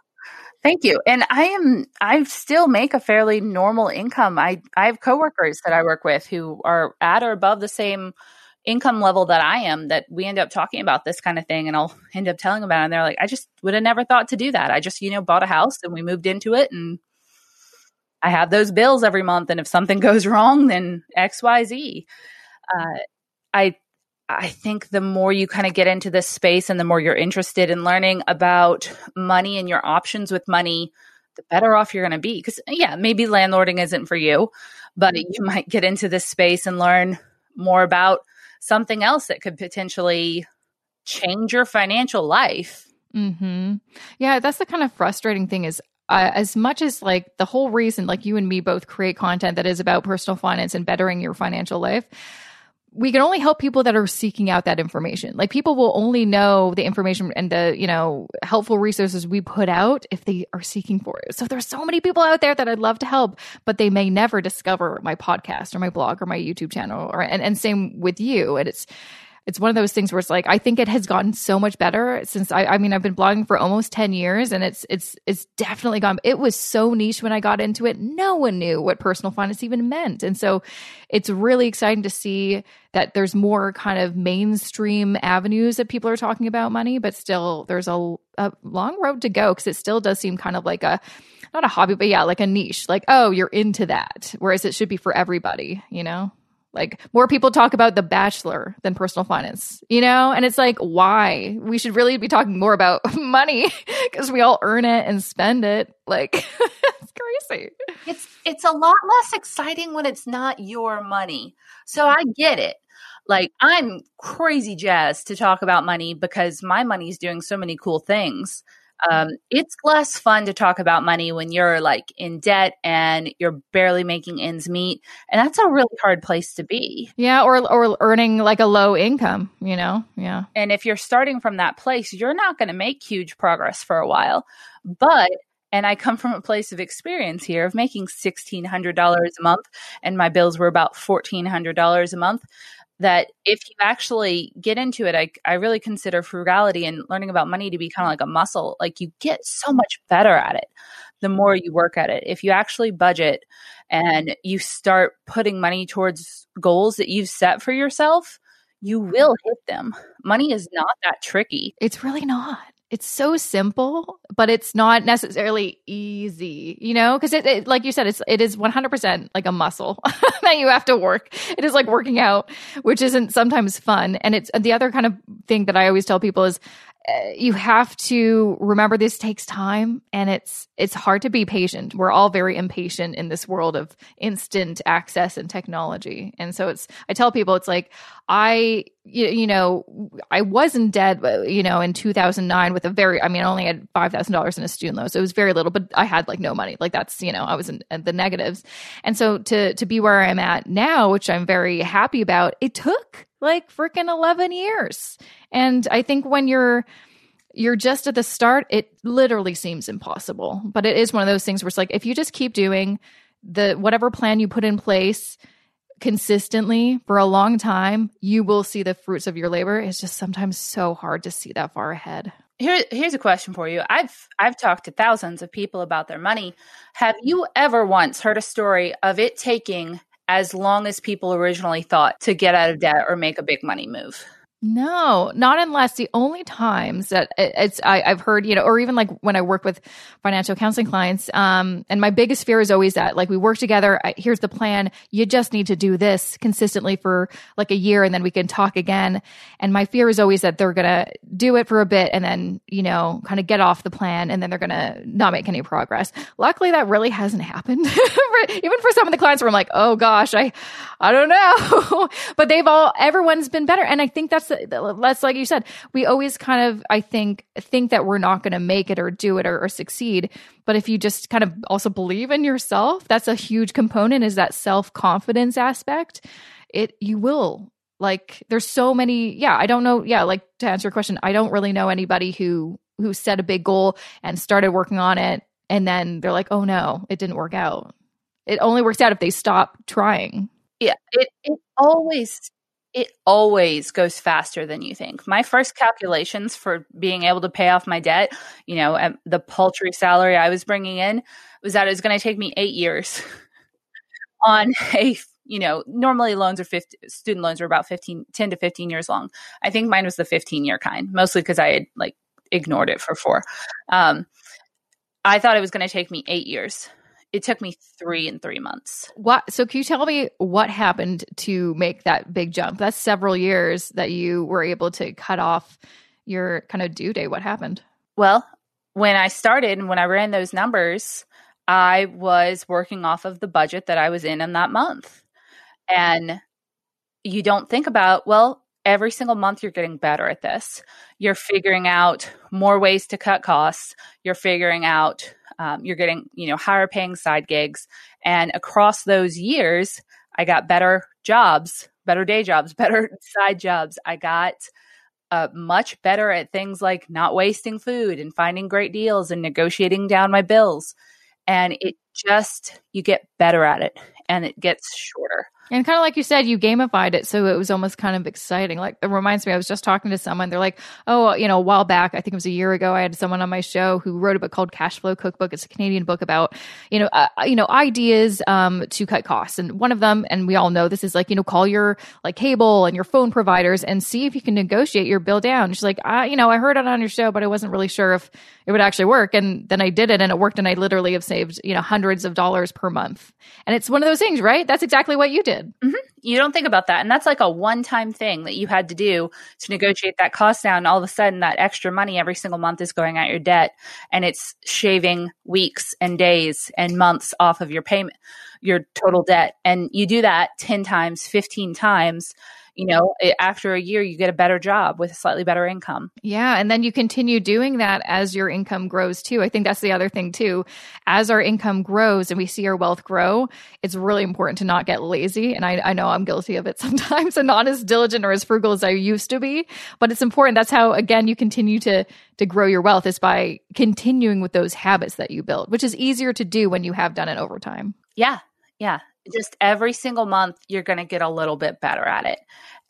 Speaker 2: Thank you. And I am I still make a fairly normal income. I I have coworkers that I work with who are at or above the same income level that I am that we end up talking about this kind of thing and I'll end up telling about it and they're like I just would have never thought to do that. I just, you know, bought a house and we moved into it and I have those bills every month and if something goes wrong then XYZ. Uh, I I think the more you kind of get into this space and the more you're interested in learning about money and your options with money, the better off you're going to be. Because, yeah, maybe landlording isn't for you, but you might get into this space and learn more about something else that could potentially change your financial life.
Speaker 1: Mm-hmm. Yeah, that's the kind of frustrating thing is uh, as much as like the whole reason, like you and me both create content that is about personal finance and bettering your financial life, we can only help people that are seeking out that information. Like people will only know the information and the, you know, helpful resources we put out if they are seeking for it. So there's so many people out there that I'd love to help, but they may never discover my podcast or my blog or my YouTube channel or and, and same with you. And it's it's one of those things where it's like I think it has gotten so much better since I I mean I've been blogging for almost 10 years and it's it's it's definitely gone it was so niche when I got into it. No one knew what personal finance even meant. And so it's really exciting to see that there's more kind of mainstream avenues that people are talking about money but still there's a, a long road to go cuz it still does seem kind of like a not a hobby but yeah like a niche like oh you're into that whereas it should be for everybody you know like more people talk about the bachelor than personal finance, you know? And it's like, why? We should really be talking more about money because we all earn it and spend it. Like it's crazy.
Speaker 2: It's it's a lot less exciting when it's not your money. So I get it. Like I'm crazy jazzed to talk about money because my money's doing so many cool things um, it's less fun to talk about money when you're like in debt and you're barely making ends meet and that's a really hard place to be.
Speaker 1: Yeah or or earning like a low income you know? Yeah.
Speaker 2: And if you're starting from that place you're not going to make huge progress for a while. But and I come from a place of experience here of making $1,600 a month, and my bills were about $1,400 a month that if you actually get into it, I, I really consider frugality and learning about money to be kind of like a muscle. Like you get so much better at it the more you work at it. If you actually budget and you start putting money towards goals that you've set for yourself, you will hit them. Money is not that tricky.
Speaker 1: It's really not it's so simple, but it's not necessarily easy, you know, because it, it, like you said, it's it is one hundred percent like a muscle that you have to work. It is like working out, which isn't sometimes fun. And it's the other kind of thing that I always tell people is you have to remember this takes time and it's it's hard to be patient. We're all very impatient in this world of instant access and technology. And so it's i tell people it's like i you, know i wasn't dead uh, you know in 2009 with a very i mean i only had $5000 in a student loan so it was very little but i had like no money. Like that's you know i was in, in the negatives. And so to to be where i'm at now which i'm very happy about it took like freaking 11 years. And I think when you're you're just at the start, it literally seems impossible. But it is one of those things where it's like if you just keep doing the whatever plan you put in place consistently for a long time, you will see the fruits of your labor. It's just sometimes so hard to see that far ahead.
Speaker 2: Here, here's a question for you. I've I've talked to thousands of people about their money. Have you ever once heard a story of it taking as long as people originally thought to get out of debt or make a big money move.
Speaker 1: No, not unless the only times that it's I, have heard, you know, or even like when I work with financial counseling clients. Um, and my biggest fear is always that like we work together. I, here's the plan. You just need to do this consistently for like a year, and then we can talk again. And my fear is always that they're gonna do it for a bit, and then you know, kind of get off the plan, and then they're gonna not make any progress. Luckily, that really hasn't happened. even for some of the clients, where I'm like, oh gosh, I, I don't know, but they've all everyone's been better, and I think that's that's like you said, we always kind of, I think, think that we're not going to make it or do it or, or succeed. But if you just kind of also believe in yourself, that's a huge component is that self confidence aspect. It, you will like, there's so many. Yeah. I don't know. Yeah. Like to answer your question, I don't really know anybody who, who set a big goal and started working on it. And then they're like, oh no, it didn't work out. It only works out if they stop trying.
Speaker 2: Yeah, it, it always it always goes faster than you think. My first calculations for being able to pay off my debt, you know, the paltry salary I was bringing in was that it was going to take me eight years on a, you know, normally loans are 50, student loans are about 15, 10 to 15 years long. I think mine was the 15 year kind, mostly because I had like ignored it for four. Um, I thought it was going to take me eight years it took me three and three months.
Speaker 1: What? So can you tell me what happened to make that big jump? That's several years that you were able to cut off your kind of due date. What happened?
Speaker 2: Well, when I started and when I ran those numbers, I was working off of the budget that I was in in that month. And you don't think about, well, every single month you're getting better at this. You're figuring out more ways to cut costs. You're figuring out Um, you're getting, you know, higher paying side gigs. And across those years, I got better jobs, better day jobs, better side jobs. I got uh, much better at things like not wasting food and finding great deals and negotiating down my bills. And it just, you get better at it and it gets shorter.
Speaker 1: And kind of like you said, you gamified it, so it was almost kind of exciting. Like it reminds me, I was just talking to someone. They're like, "Oh, you know, a while back, I think it was a year ago, I had someone on my show who wrote a book called Cash Flow Cookbook. It's a Canadian book about, you know, uh, you know, ideas um, to cut costs. And one of them, and we all know this is like, you know, call your like cable and your phone providers and see if you can negotiate your bill down. She's like, I, you know, I heard it on your show, but I wasn't really sure if it would actually work. And then I did it, and it worked, and I literally have saved, you know, hundreds of dollars per month. And it's one of those things, right? That's exactly what you did.
Speaker 2: Mm-hmm you don't think about that. And that's like a one time thing that you had to do to negotiate that cost down. All of a sudden, that extra money every single month is going at your debt and it's shaving weeks and days and months off of your payment, your total debt. And you do that 10 times, 15 times you know, after a year, you get a better job with a slightly better income.
Speaker 1: Yeah. And then you continue doing that as your income grows too. I think that's the other thing too. As our income grows and we see our wealth grow, it's really important to not get lazy. And I, I know I'm guilty of it sometimes and not as diligent or as frugal as I used to be, but it's important. That's how, again, you continue to, to grow your wealth is by continuing with those habits that you build, which is easier to do when you have done it over time.
Speaker 2: Yeah. Yeah just every single month you're going to get a little bit better at it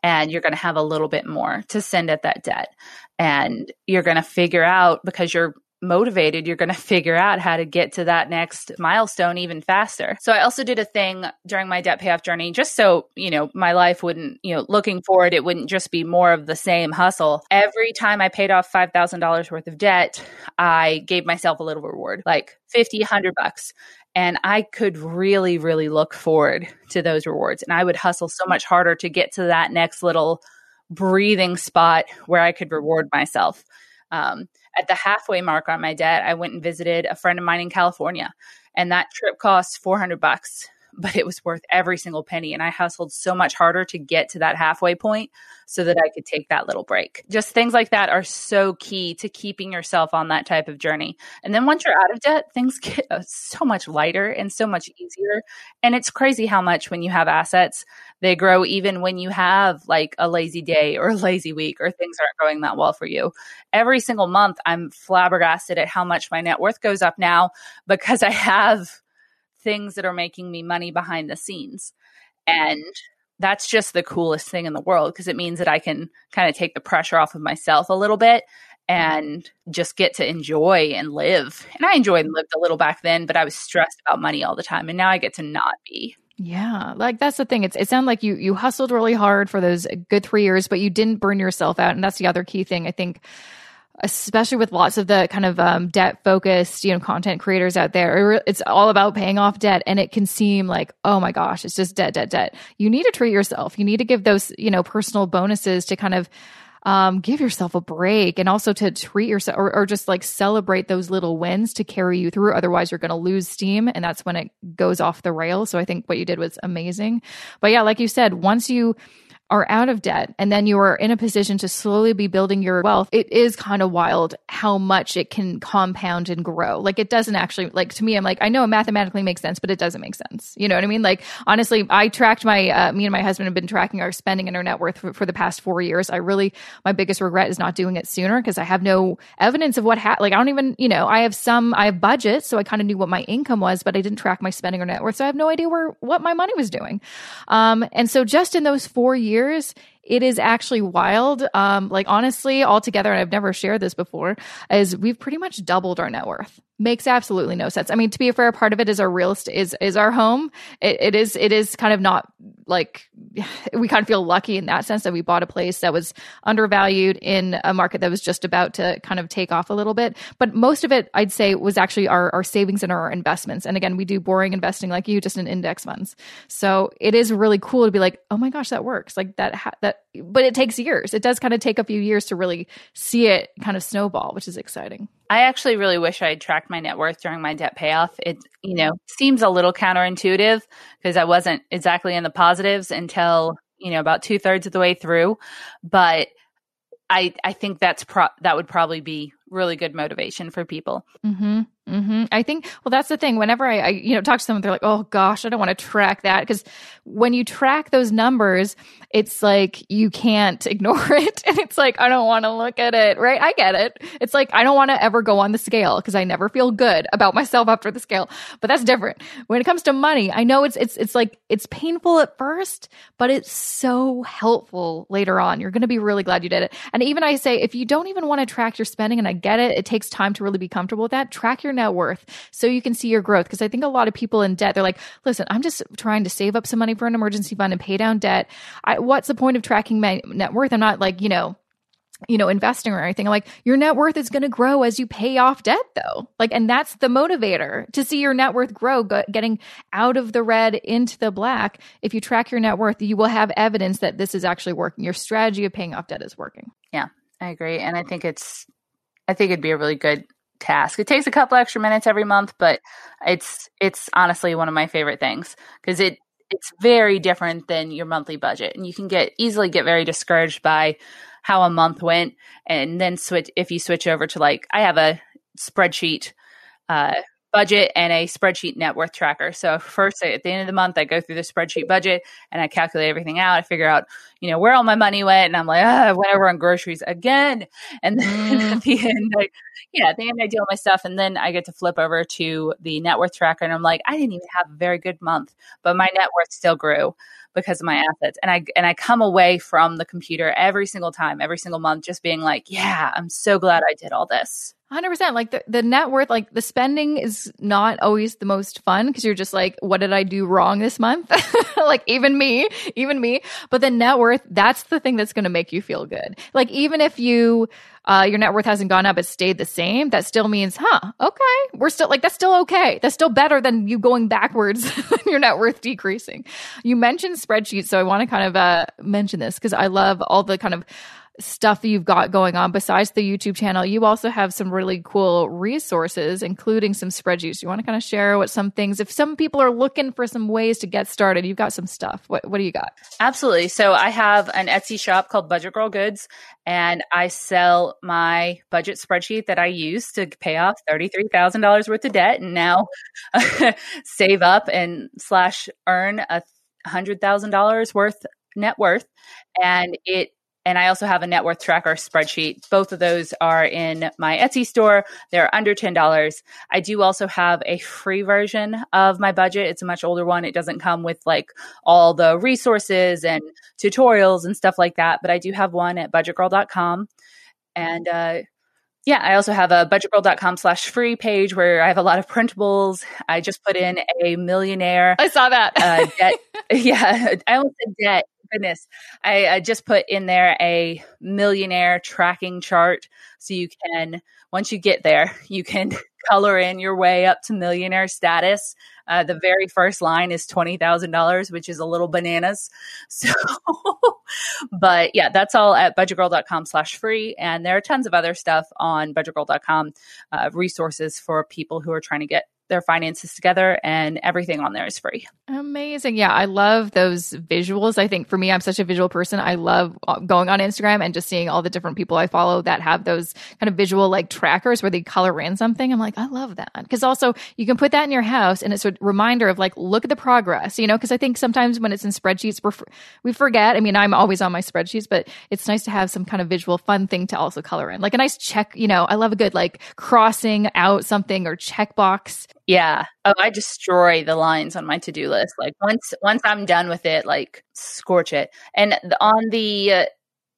Speaker 2: and you're going to have a little bit more to send at that debt. And you're going to figure out because you're motivated you're going to figure out how to get to that next milestone even faster so i also did a thing during my debt payoff journey just so you know my life wouldn't you know looking forward it wouldn't just be more of the same hustle every time i paid off $5000 worth of debt i gave myself a little reward like 50 100 bucks and I could really, really look forward to those rewards. And I would hustle so much harder to get to that next little breathing spot where I could reward myself. Um, at the halfway mark on my debt, I went and visited a friend of mine in California, and that trip cost 400 bucks but it was worth every single penny. And I hustled so much harder to get to that halfway point so that I could take that little break. Just things like that are so key to keeping yourself on that type of journey. And then once you're out of debt, things get uh, so much lighter and so much easier. And it's crazy how much when you have assets, they grow even when you have like a lazy day or a lazy week or things aren't going that well for you. Every single month, I'm flabbergasted at how much my net worth goes up now because I have things that are making me money behind the scenes. And that's just the coolest thing in the world because it means that I can kind of take the pressure off of myself a little bit and just get to enjoy and live. And I enjoyed and lived a little back then, but I was stressed about money all the time. And now I get to not be.
Speaker 1: Yeah, like that's the thing. It's it sounded like you you hustled really hard for those good three years, but you didn't burn yourself out, and that's the other key thing I think especially with lots of the kind of um, debt focused, you know, content creators out there. It's all about paying off debt, and it can seem like, oh my gosh, it's just debt, debt, debt. You need to treat yourself. You need to give those, you know, personal bonuses to kind of um, give yourself a break and also to treat yourself or, or just like celebrate those little wins to carry you through. Otherwise, you're going to lose steam, and that's when it goes off the rail. So I think what you did was amazing. But yeah, like you said, once you are out of debt and then you are in a position to slowly be building your wealth, it is kind of wild how much it can compound and grow. Like it doesn't actually, like to me, I'm like, I know it mathematically makes sense, but it doesn't make sense. You know what I mean? Like honestly, I tracked my, uh, me and my husband have been tracking our spending and our net worth for, for the past four years. I really, my biggest regret is not doing it sooner because I have no evidence of what, ha- like I don't even, you know, I have some, I have budgets. So I kind of knew what my income was, but I didn't track my spending or net worth. So I have no idea where, what my money was doing. Um, and so just in those four years, years it is actually wild. Um, like honestly, altogether, and I've never shared this before, is we've pretty much doubled our net worth. Makes absolutely no sense. I mean, to be fair, part of it is our real estate is is our home. It, it is it is kind of not like we kind of feel lucky in that sense that we bought a place that was undervalued in a market that was just about to kind of take off a little bit. But most of it, I'd say, was actually our our savings and our investments. And again, we do boring investing like you, just in index funds. So it is really cool to be like, oh my gosh, that works. Like that ha- that but it takes years. It does kind of take a few years to really see it kind of snowball, which is exciting.
Speaker 2: I actually really wish I had tracked my net worth during my debt payoff. It, you know, seems a little counterintuitive because I wasn't exactly in the positives until, you know, about two thirds of the way through. But I, I think that's pro- that would probably be really good motivation for people.
Speaker 1: Mm-hmm. Mm-hmm. I think, well, that's the thing. Whenever I, I, you know, talk to someone, they're like, oh gosh, I don't want to track that. Because when you track those numbers, it's like you can't ignore it. And it's like, I don't want to look at it, right? I get it. It's like, I don't want to ever go on the scale because I never feel good about myself after the scale. But that's different. When it comes to money, I know it's, it's, it's like, it's painful at first, but it's so helpful later on. You're going to be really glad you did it. And even I say, if you don't even want to track your spending, and I get it, it takes time to really be comfortable with that, track your net worth so you can see your growth. Because I think a lot of people in debt, they're like, listen, I'm just trying to save up some money for an emergency fund and pay down debt. I, what's the point of tracking my net worth? I'm not like, you know, you know, investing or anything. Like your net worth is going to grow as you pay off debt though. Like, and that's the motivator to see your net worth grow, go, getting out of the red into the black. If you track your net worth, you will have evidence that this is actually working. Your strategy of paying off debt is working.
Speaker 2: Yeah, I agree. And I think it's, I think it'd be a really good task. It takes a couple extra minutes every month, but it's, it's honestly one of my favorite things because it, it's very different than your monthly budget and you can get easily get very discouraged by how a month went and then switch if you switch over to like i have a spreadsheet uh, budget and a spreadsheet net worth tracker. So first at the end of the month, I go through the spreadsheet budget and I calculate everything out. I figure out, you know, where all my money went. And I'm like, ah, I went over on groceries again. And then mm. at the end, I, yeah, at the end I deal with my stuff. And then I get to flip over to the net worth tracker. And I'm like, I didn't even have a very good month, but my net worth still grew because of my assets. And I and I come away from the computer every single time, every single month, just being like, yeah, I'm so glad I did all this.
Speaker 1: 100% like the, the net worth like the spending is not always the most fun because you're just like what did i do wrong this month like even me even me but the net worth that's the thing that's going to make you feel good like even if you uh, your net worth hasn't gone up, it stayed the same, that still means, huh, okay, we're still like, that's still okay. That's still better than you going backwards, your net worth decreasing. You mentioned spreadsheets. So I want to kind of uh, mention this because I love all the kind of stuff you've got going on besides the YouTube channel, you also have some really cool resources, including some spreadsheets. You want to kind of share what some things, if some people are looking for some ways to get started, you've got some stuff. What, what do you got?
Speaker 2: Absolutely. So I have an Etsy shop called Budget Girl Goods, and I sell my budget spreadsheet that I use to pay off $33,000 worth of debt and now save up and slash earn a $100,000 worth net worth. And it and I also have a net worth tracker spreadsheet. Both of those are in my Etsy store. They're under $10. I do also have a free version of my budget. It's a much older one. It doesn't come with like all the resources and tutorials and stuff like that, but I do have one at budgetgirl.com. And, uh, yeah, I also have a budgetgirl.com slash free page where I have a lot of printables. I just put in a millionaire.
Speaker 1: I saw that.
Speaker 2: uh, debt. Yeah, I almost said debt goodness. I, I just put in there a millionaire tracking chart. So you can, once you get there, you can color in your way up to millionaire status. Uh, the very first line is $20,000, which is a little bananas. So, but yeah, that's all at budgetgirl.com slash free. And there are tons of other stuff on budgetgirl.com, uh, resources for people who are trying to get their finances together and everything on there is free.
Speaker 1: Amazing. Yeah, I love those visuals. I think for me, I'm such a visual person. I love uh, going on Instagram and just seeing all the different people I follow that have those kind of visual like trackers where they color in something. I'm like, I love that. Because also you can put that in your house and it's a reminder of like, look at the progress, you know, because I think sometimes when it's in spreadsheets, we forget. I mean, I'm always on my spreadsheets, but it's nice to have some kind of visual fun thing to also color in. Like a nice check, you know, I love a good like crossing out something or checkbox
Speaker 2: yeah. Oh, I destroy the lines on my to-do list. Like once once I'm done with it, like scorch it. And on the uh,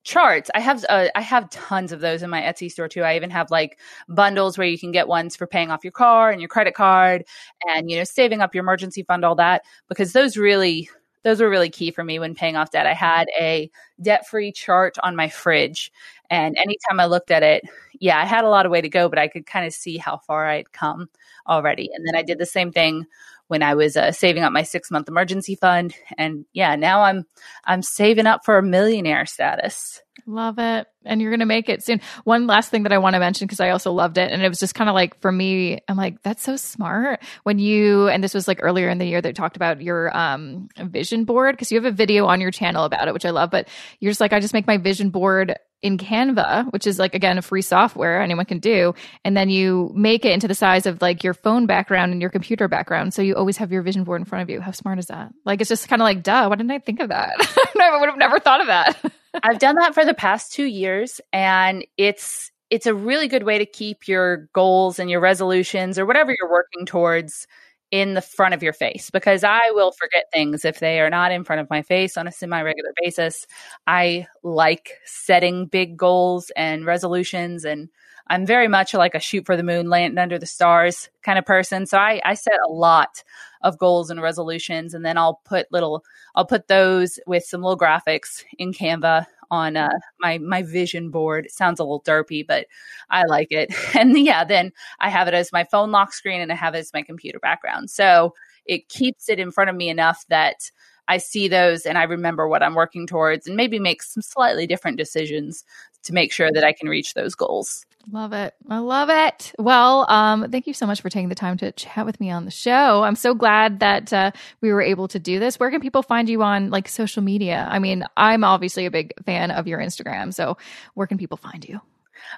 Speaker 2: charts, I have uh, I have tons of those in my Etsy store too. I even have like bundles where you can get ones for paying off your car and your credit card and you know saving up your emergency fund all that because those really those were really key for me when paying off debt. I mm-hmm. had a debt free chart on my fridge. And anytime I looked at it, yeah, I had a lot of way to go, but I could kind of see how far I'd come already. And then I did the same thing when I was uh, saving up my six month emergency fund. And yeah, now I'm I'm saving up for a millionaire status.
Speaker 1: Love it. And you're going to make it soon. One last thing that I want to mention, because I also loved it. And it was just kind of like for me, I'm like, that's so smart. When you, and this was like earlier in the year that talked about your um, vision board, because you have a video on your channel about it, which I love. But you're just like, I just make my vision board in Canva, which is like, again, a free software anyone can do. And then you make it into the size of like your phone background and your computer background. So you always have your vision board in front of you. How smart is that? Like, it's just kind of like, duh, why didn't I think of that? I would have never thought of that.
Speaker 2: I've done that for the past two years and it's, it's a really good way to keep your goals and your resolutions or whatever you're working towards in the front of your face because I mm-hmm. will forget things if they are not in front of my face on a semi regular basis. I like setting big goals and resolutions, and I'm very much like a shoot for the moon, land under the stars kind of person. So I, I set a lot of goals and resolutions, and then I'll put little, I'll put those with some little graphics in Canva on uh, my my vision board. It sounds a little derpy, but I like it. And yeah, then I have it as my phone lock screen and I have it as my computer background. So it keeps it in front of me enough that I see those and I remember what I'm working towards and maybe make some slightly different decisions to make sure that I can reach those goals.
Speaker 1: Love it. I love it. Well, um, thank you so much for taking the time to chat with me on the show. I'm so glad that uh, we were able to do this. Where can people find you on like social media? I mean, I'm obviously a big fan of your Instagram. So where can people find you?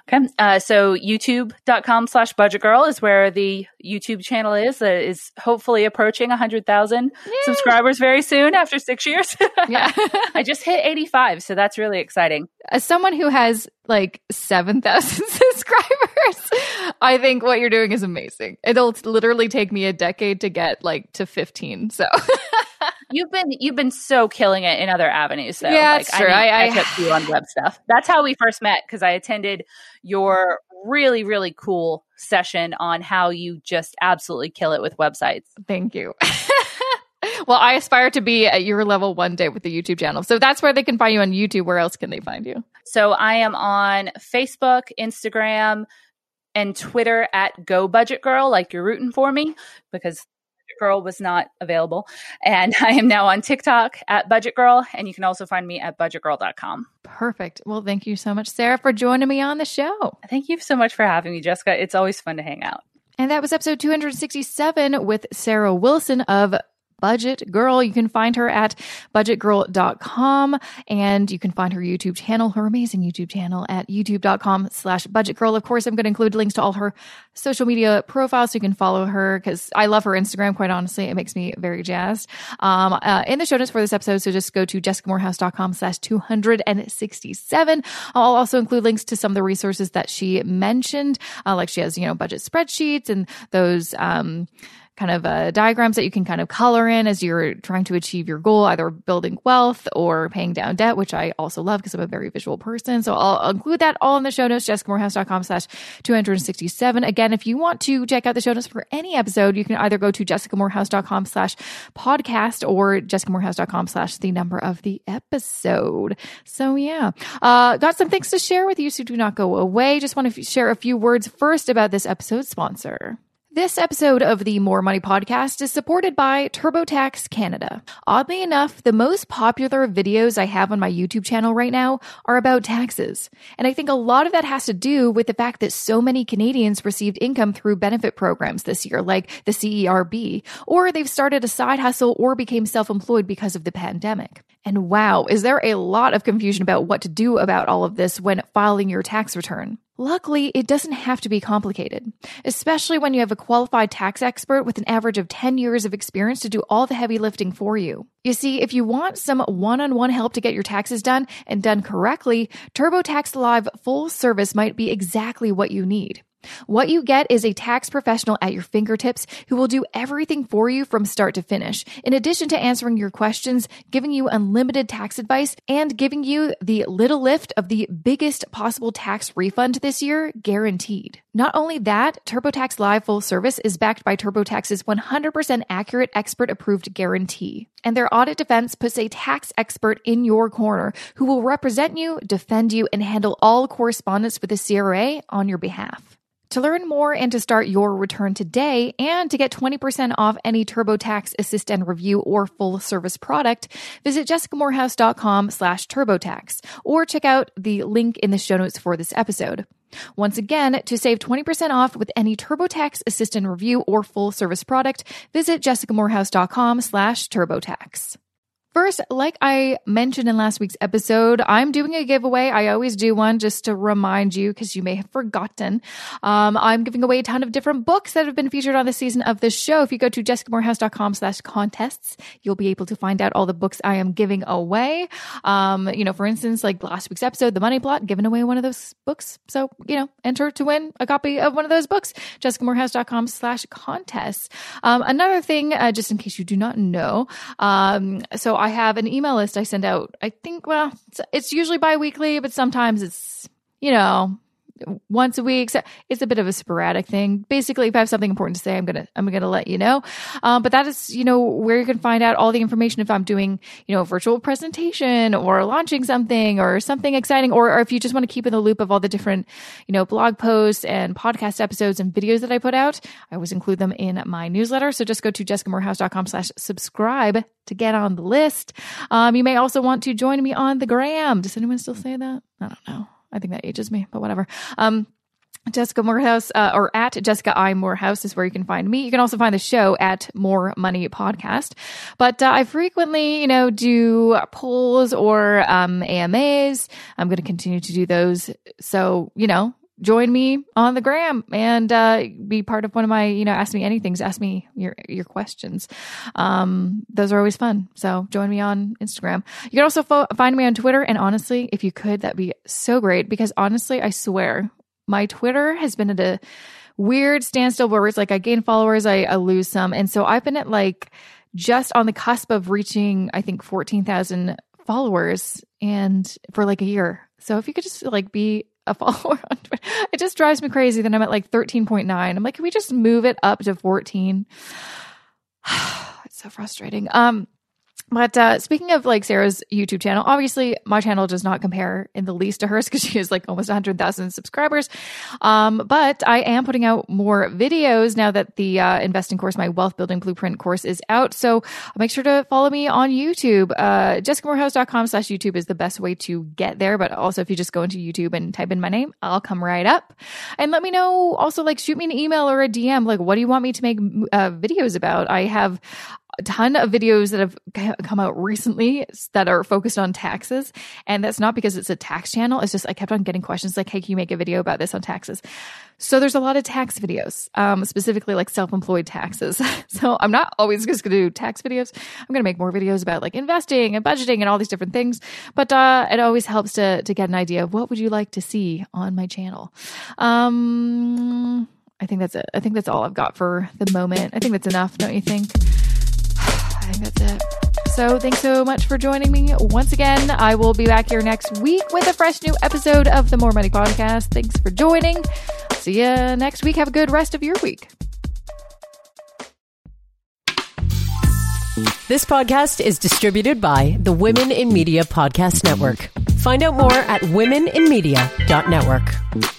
Speaker 2: Okay. Uh, so youtube.com slash budget girl is where the YouTube channel is, uh, is hopefully approaching 100,000 subscribers very soon after six years. yeah. I just hit 85. So that's really exciting.
Speaker 1: As someone who has like 7,000 subscribers, I think what you're doing is amazing. It'll literally take me a decade to get like to 15. So
Speaker 2: you've been you've been so killing it in other avenues. Though.
Speaker 1: Yeah, like, that's true. I,
Speaker 2: I, I kept you on web stuff. That's how we first met because I attended your really really cool session on how you just absolutely kill it with websites.
Speaker 1: Thank you. well, I aspire to be at your level one day with the YouTube channel. So that's where they can find you on YouTube. Where else can they find you?
Speaker 2: So I am on Facebook, Instagram, and Twitter at Go Budget Girl, like you're rooting for me because Girl was not available. And I am now on TikTok at Budget Girl, and you can also find me at budgetgirl.com.
Speaker 1: Perfect. Well, thank you so much, Sarah, for joining me on the show.
Speaker 2: Thank you so much for having me, Jessica. It's always fun to hang out.
Speaker 1: And that was episode 267 with Sarah Wilson of Budget Girl. You can find her at budgetgirl.com and you can find her YouTube channel, her amazing YouTube channel at youtube.com slash budgetgirl. Of course, I'm going to include links to all her social media profiles so you can follow her because I love her Instagram, quite honestly. It makes me very jazzed. Um, uh, in the show notes for this episode, so just go to jessicamoorhouse.com slash 267. I'll also include links to some of the resources that she mentioned, uh, like she has, you know, budget spreadsheets and those, um, kind of uh, diagrams that you can kind of color in as you're trying to achieve your goal, either building wealth or paying down debt, which I also love because I'm a very visual person. So I'll include that all in the show notes, jessicamoorhouse.com slash 267. Again, if you want to check out the show notes for any episode, you can either go to jessicamoorhouse.com slash podcast or jessicamoorhouse.com slash the number of the episode. So yeah, uh, got some things to share with you, so do not go away. Just want to f- share a few words first about this episode sponsor. This episode of the More Money podcast is supported by TurboTax Canada. Oddly enough, the most popular videos I have on my YouTube channel right now are about taxes. And I think a lot of that has to do with the fact that so many Canadians received income through benefit programs this year, like the CERB, or they've started a side hustle or became self employed because of the pandemic. And wow, is there a lot of confusion about what to do about all of this when filing your tax return? Luckily, it doesn't have to be complicated, especially when you have a qualified tax expert with an average of 10 years of experience to do all the heavy lifting for you. You see, if you want some one on one help to get your taxes done and done correctly, TurboTax Live full service might be exactly what you need. What you get is a tax professional at your fingertips who will do everything for you from start to finish, in addition to answering your questions, giving you unlimited tax advice, and giving you the little lift of the biggest possible tax refund this year guaranteed. Not only that, TurboTax Live full service is backed by TurboTax's 100% accurate expert approved guarantee. And their audit defense puts a tax expert in your corner who will represent you, defend you, and handle all correspondence with the CRA on your behalf. To learn more and to start your return today and to get 20% off any TurboTax Assist and Review or full service product, visit jessicamoorhouse.com slash TurboTax or check out the link in the show notes for this episode. Once again, to save 20% off with any TurboTax Assist and Review or full service product, visit jessicamoorhouse.com slash TurboTax. First, like I mentioned in last week's episode, I'm doing a giveaway. I always do one just to remind you because you may have forgotten. Um, I'm giving away a ton of different books that have been featured on the season of the show. If you go to jessicamoorhouse.com slash contests, you'll be able to find out all the books I am giving away. Um, you know, for instance, like last week's episode, The Money Plot, giving away one of those books. So, you know, enter to win a copy of one of those books, jessicamoorhouse.com slash contests. Um, another thing, uh, just in case you do not know, um, so I have an email list I send out. I think, well, it's, it's usually bi-weekly, but sometimes it's, you know, once a week. So it's a bit of a sporadic thing. Basically, if I have something important to say, I'm gonna I'm gonna let you know. Um, but that is you know where you can find out all the information if I'm doing you know a virtual presentation or launching something or something exciting, or, or if you just want to keep in the loop of all the different you know blog posts and podcast episodes and videos that I put out. I always include them in my newsletter. So just go to jessicamoorhouse.com/slash subscribe to get on the list. Um, you may also want to join me on the gram. Does anyone still say that? I don't know. I think that ages me, but whatever. Um, Jessica Moorhouse uh, or at Jessica I Moorhouse is where you can find me. You can also find the show at More Money Podcast. But uh, I frequently, you know, do polls or um, AMAs. I'm going to continue to do those. So, you know, join me on the gram and uh, be part of one of my you know ask me anything ask me your your questions. Um, those are always fun. So join me on instagram. You can also fo- find me on twitter. And honestly if you could that'd be so great because honestly i swear my twitter has been at a weird standstill where it's like i gain followers I, I lose some. And so i've been at like just on the cusp of reaching i think 14000 followers and for like a year. So if you could just like be a follower on Twitter. It just drives me crazy that I'm at like 13.9. I'm like, can we just move it up to 14? it's so frustrating. Um, but uh, speaking of like Sarah's YouTube channel, obviously my channel does not compare in the least to hers because she has like almost 100,000 subscribers. Um, but I am putting out more videos now that the uh, investing course, my wealth building blueprint course, is out. So make sure to follow me on YouTube. Uh, JessicaMoorhouse.com slash YouTube is the best way to get there. But also, if you just go into YouTube and type in my name, I'll come right up. And let me know also, like, shoot me an email or a DM. Like, what do you want me to make uh, videos about? I have a ton of videos that have come out recently that are focused on taxes. And that's not because it's a tax channel. It's just I kept on getting questions like, hey, can you make a video about this on taxes? So there's a lot of tax videos, um, specifically like self-employed taxes. so I'm not always just going to do tax videos. I'm going to make more videos about like investing and budgeting and all these different things. But uh, it always helps to to get an idea of what would you like to see on my channel. Um, I think that's it. I think that's all I've got for the moment. I think that's enough, don't you think? I think that's it. So, thanks so much for joining me once again. I will be back here next week with a fresh new episode of the More Money Podcast. Thanks for joining. See you next week. Have a good rest of your week.
Speaker 3: This podcast is distributed by the Women in Media Podcast Network. Find out more at womeninmedia.network.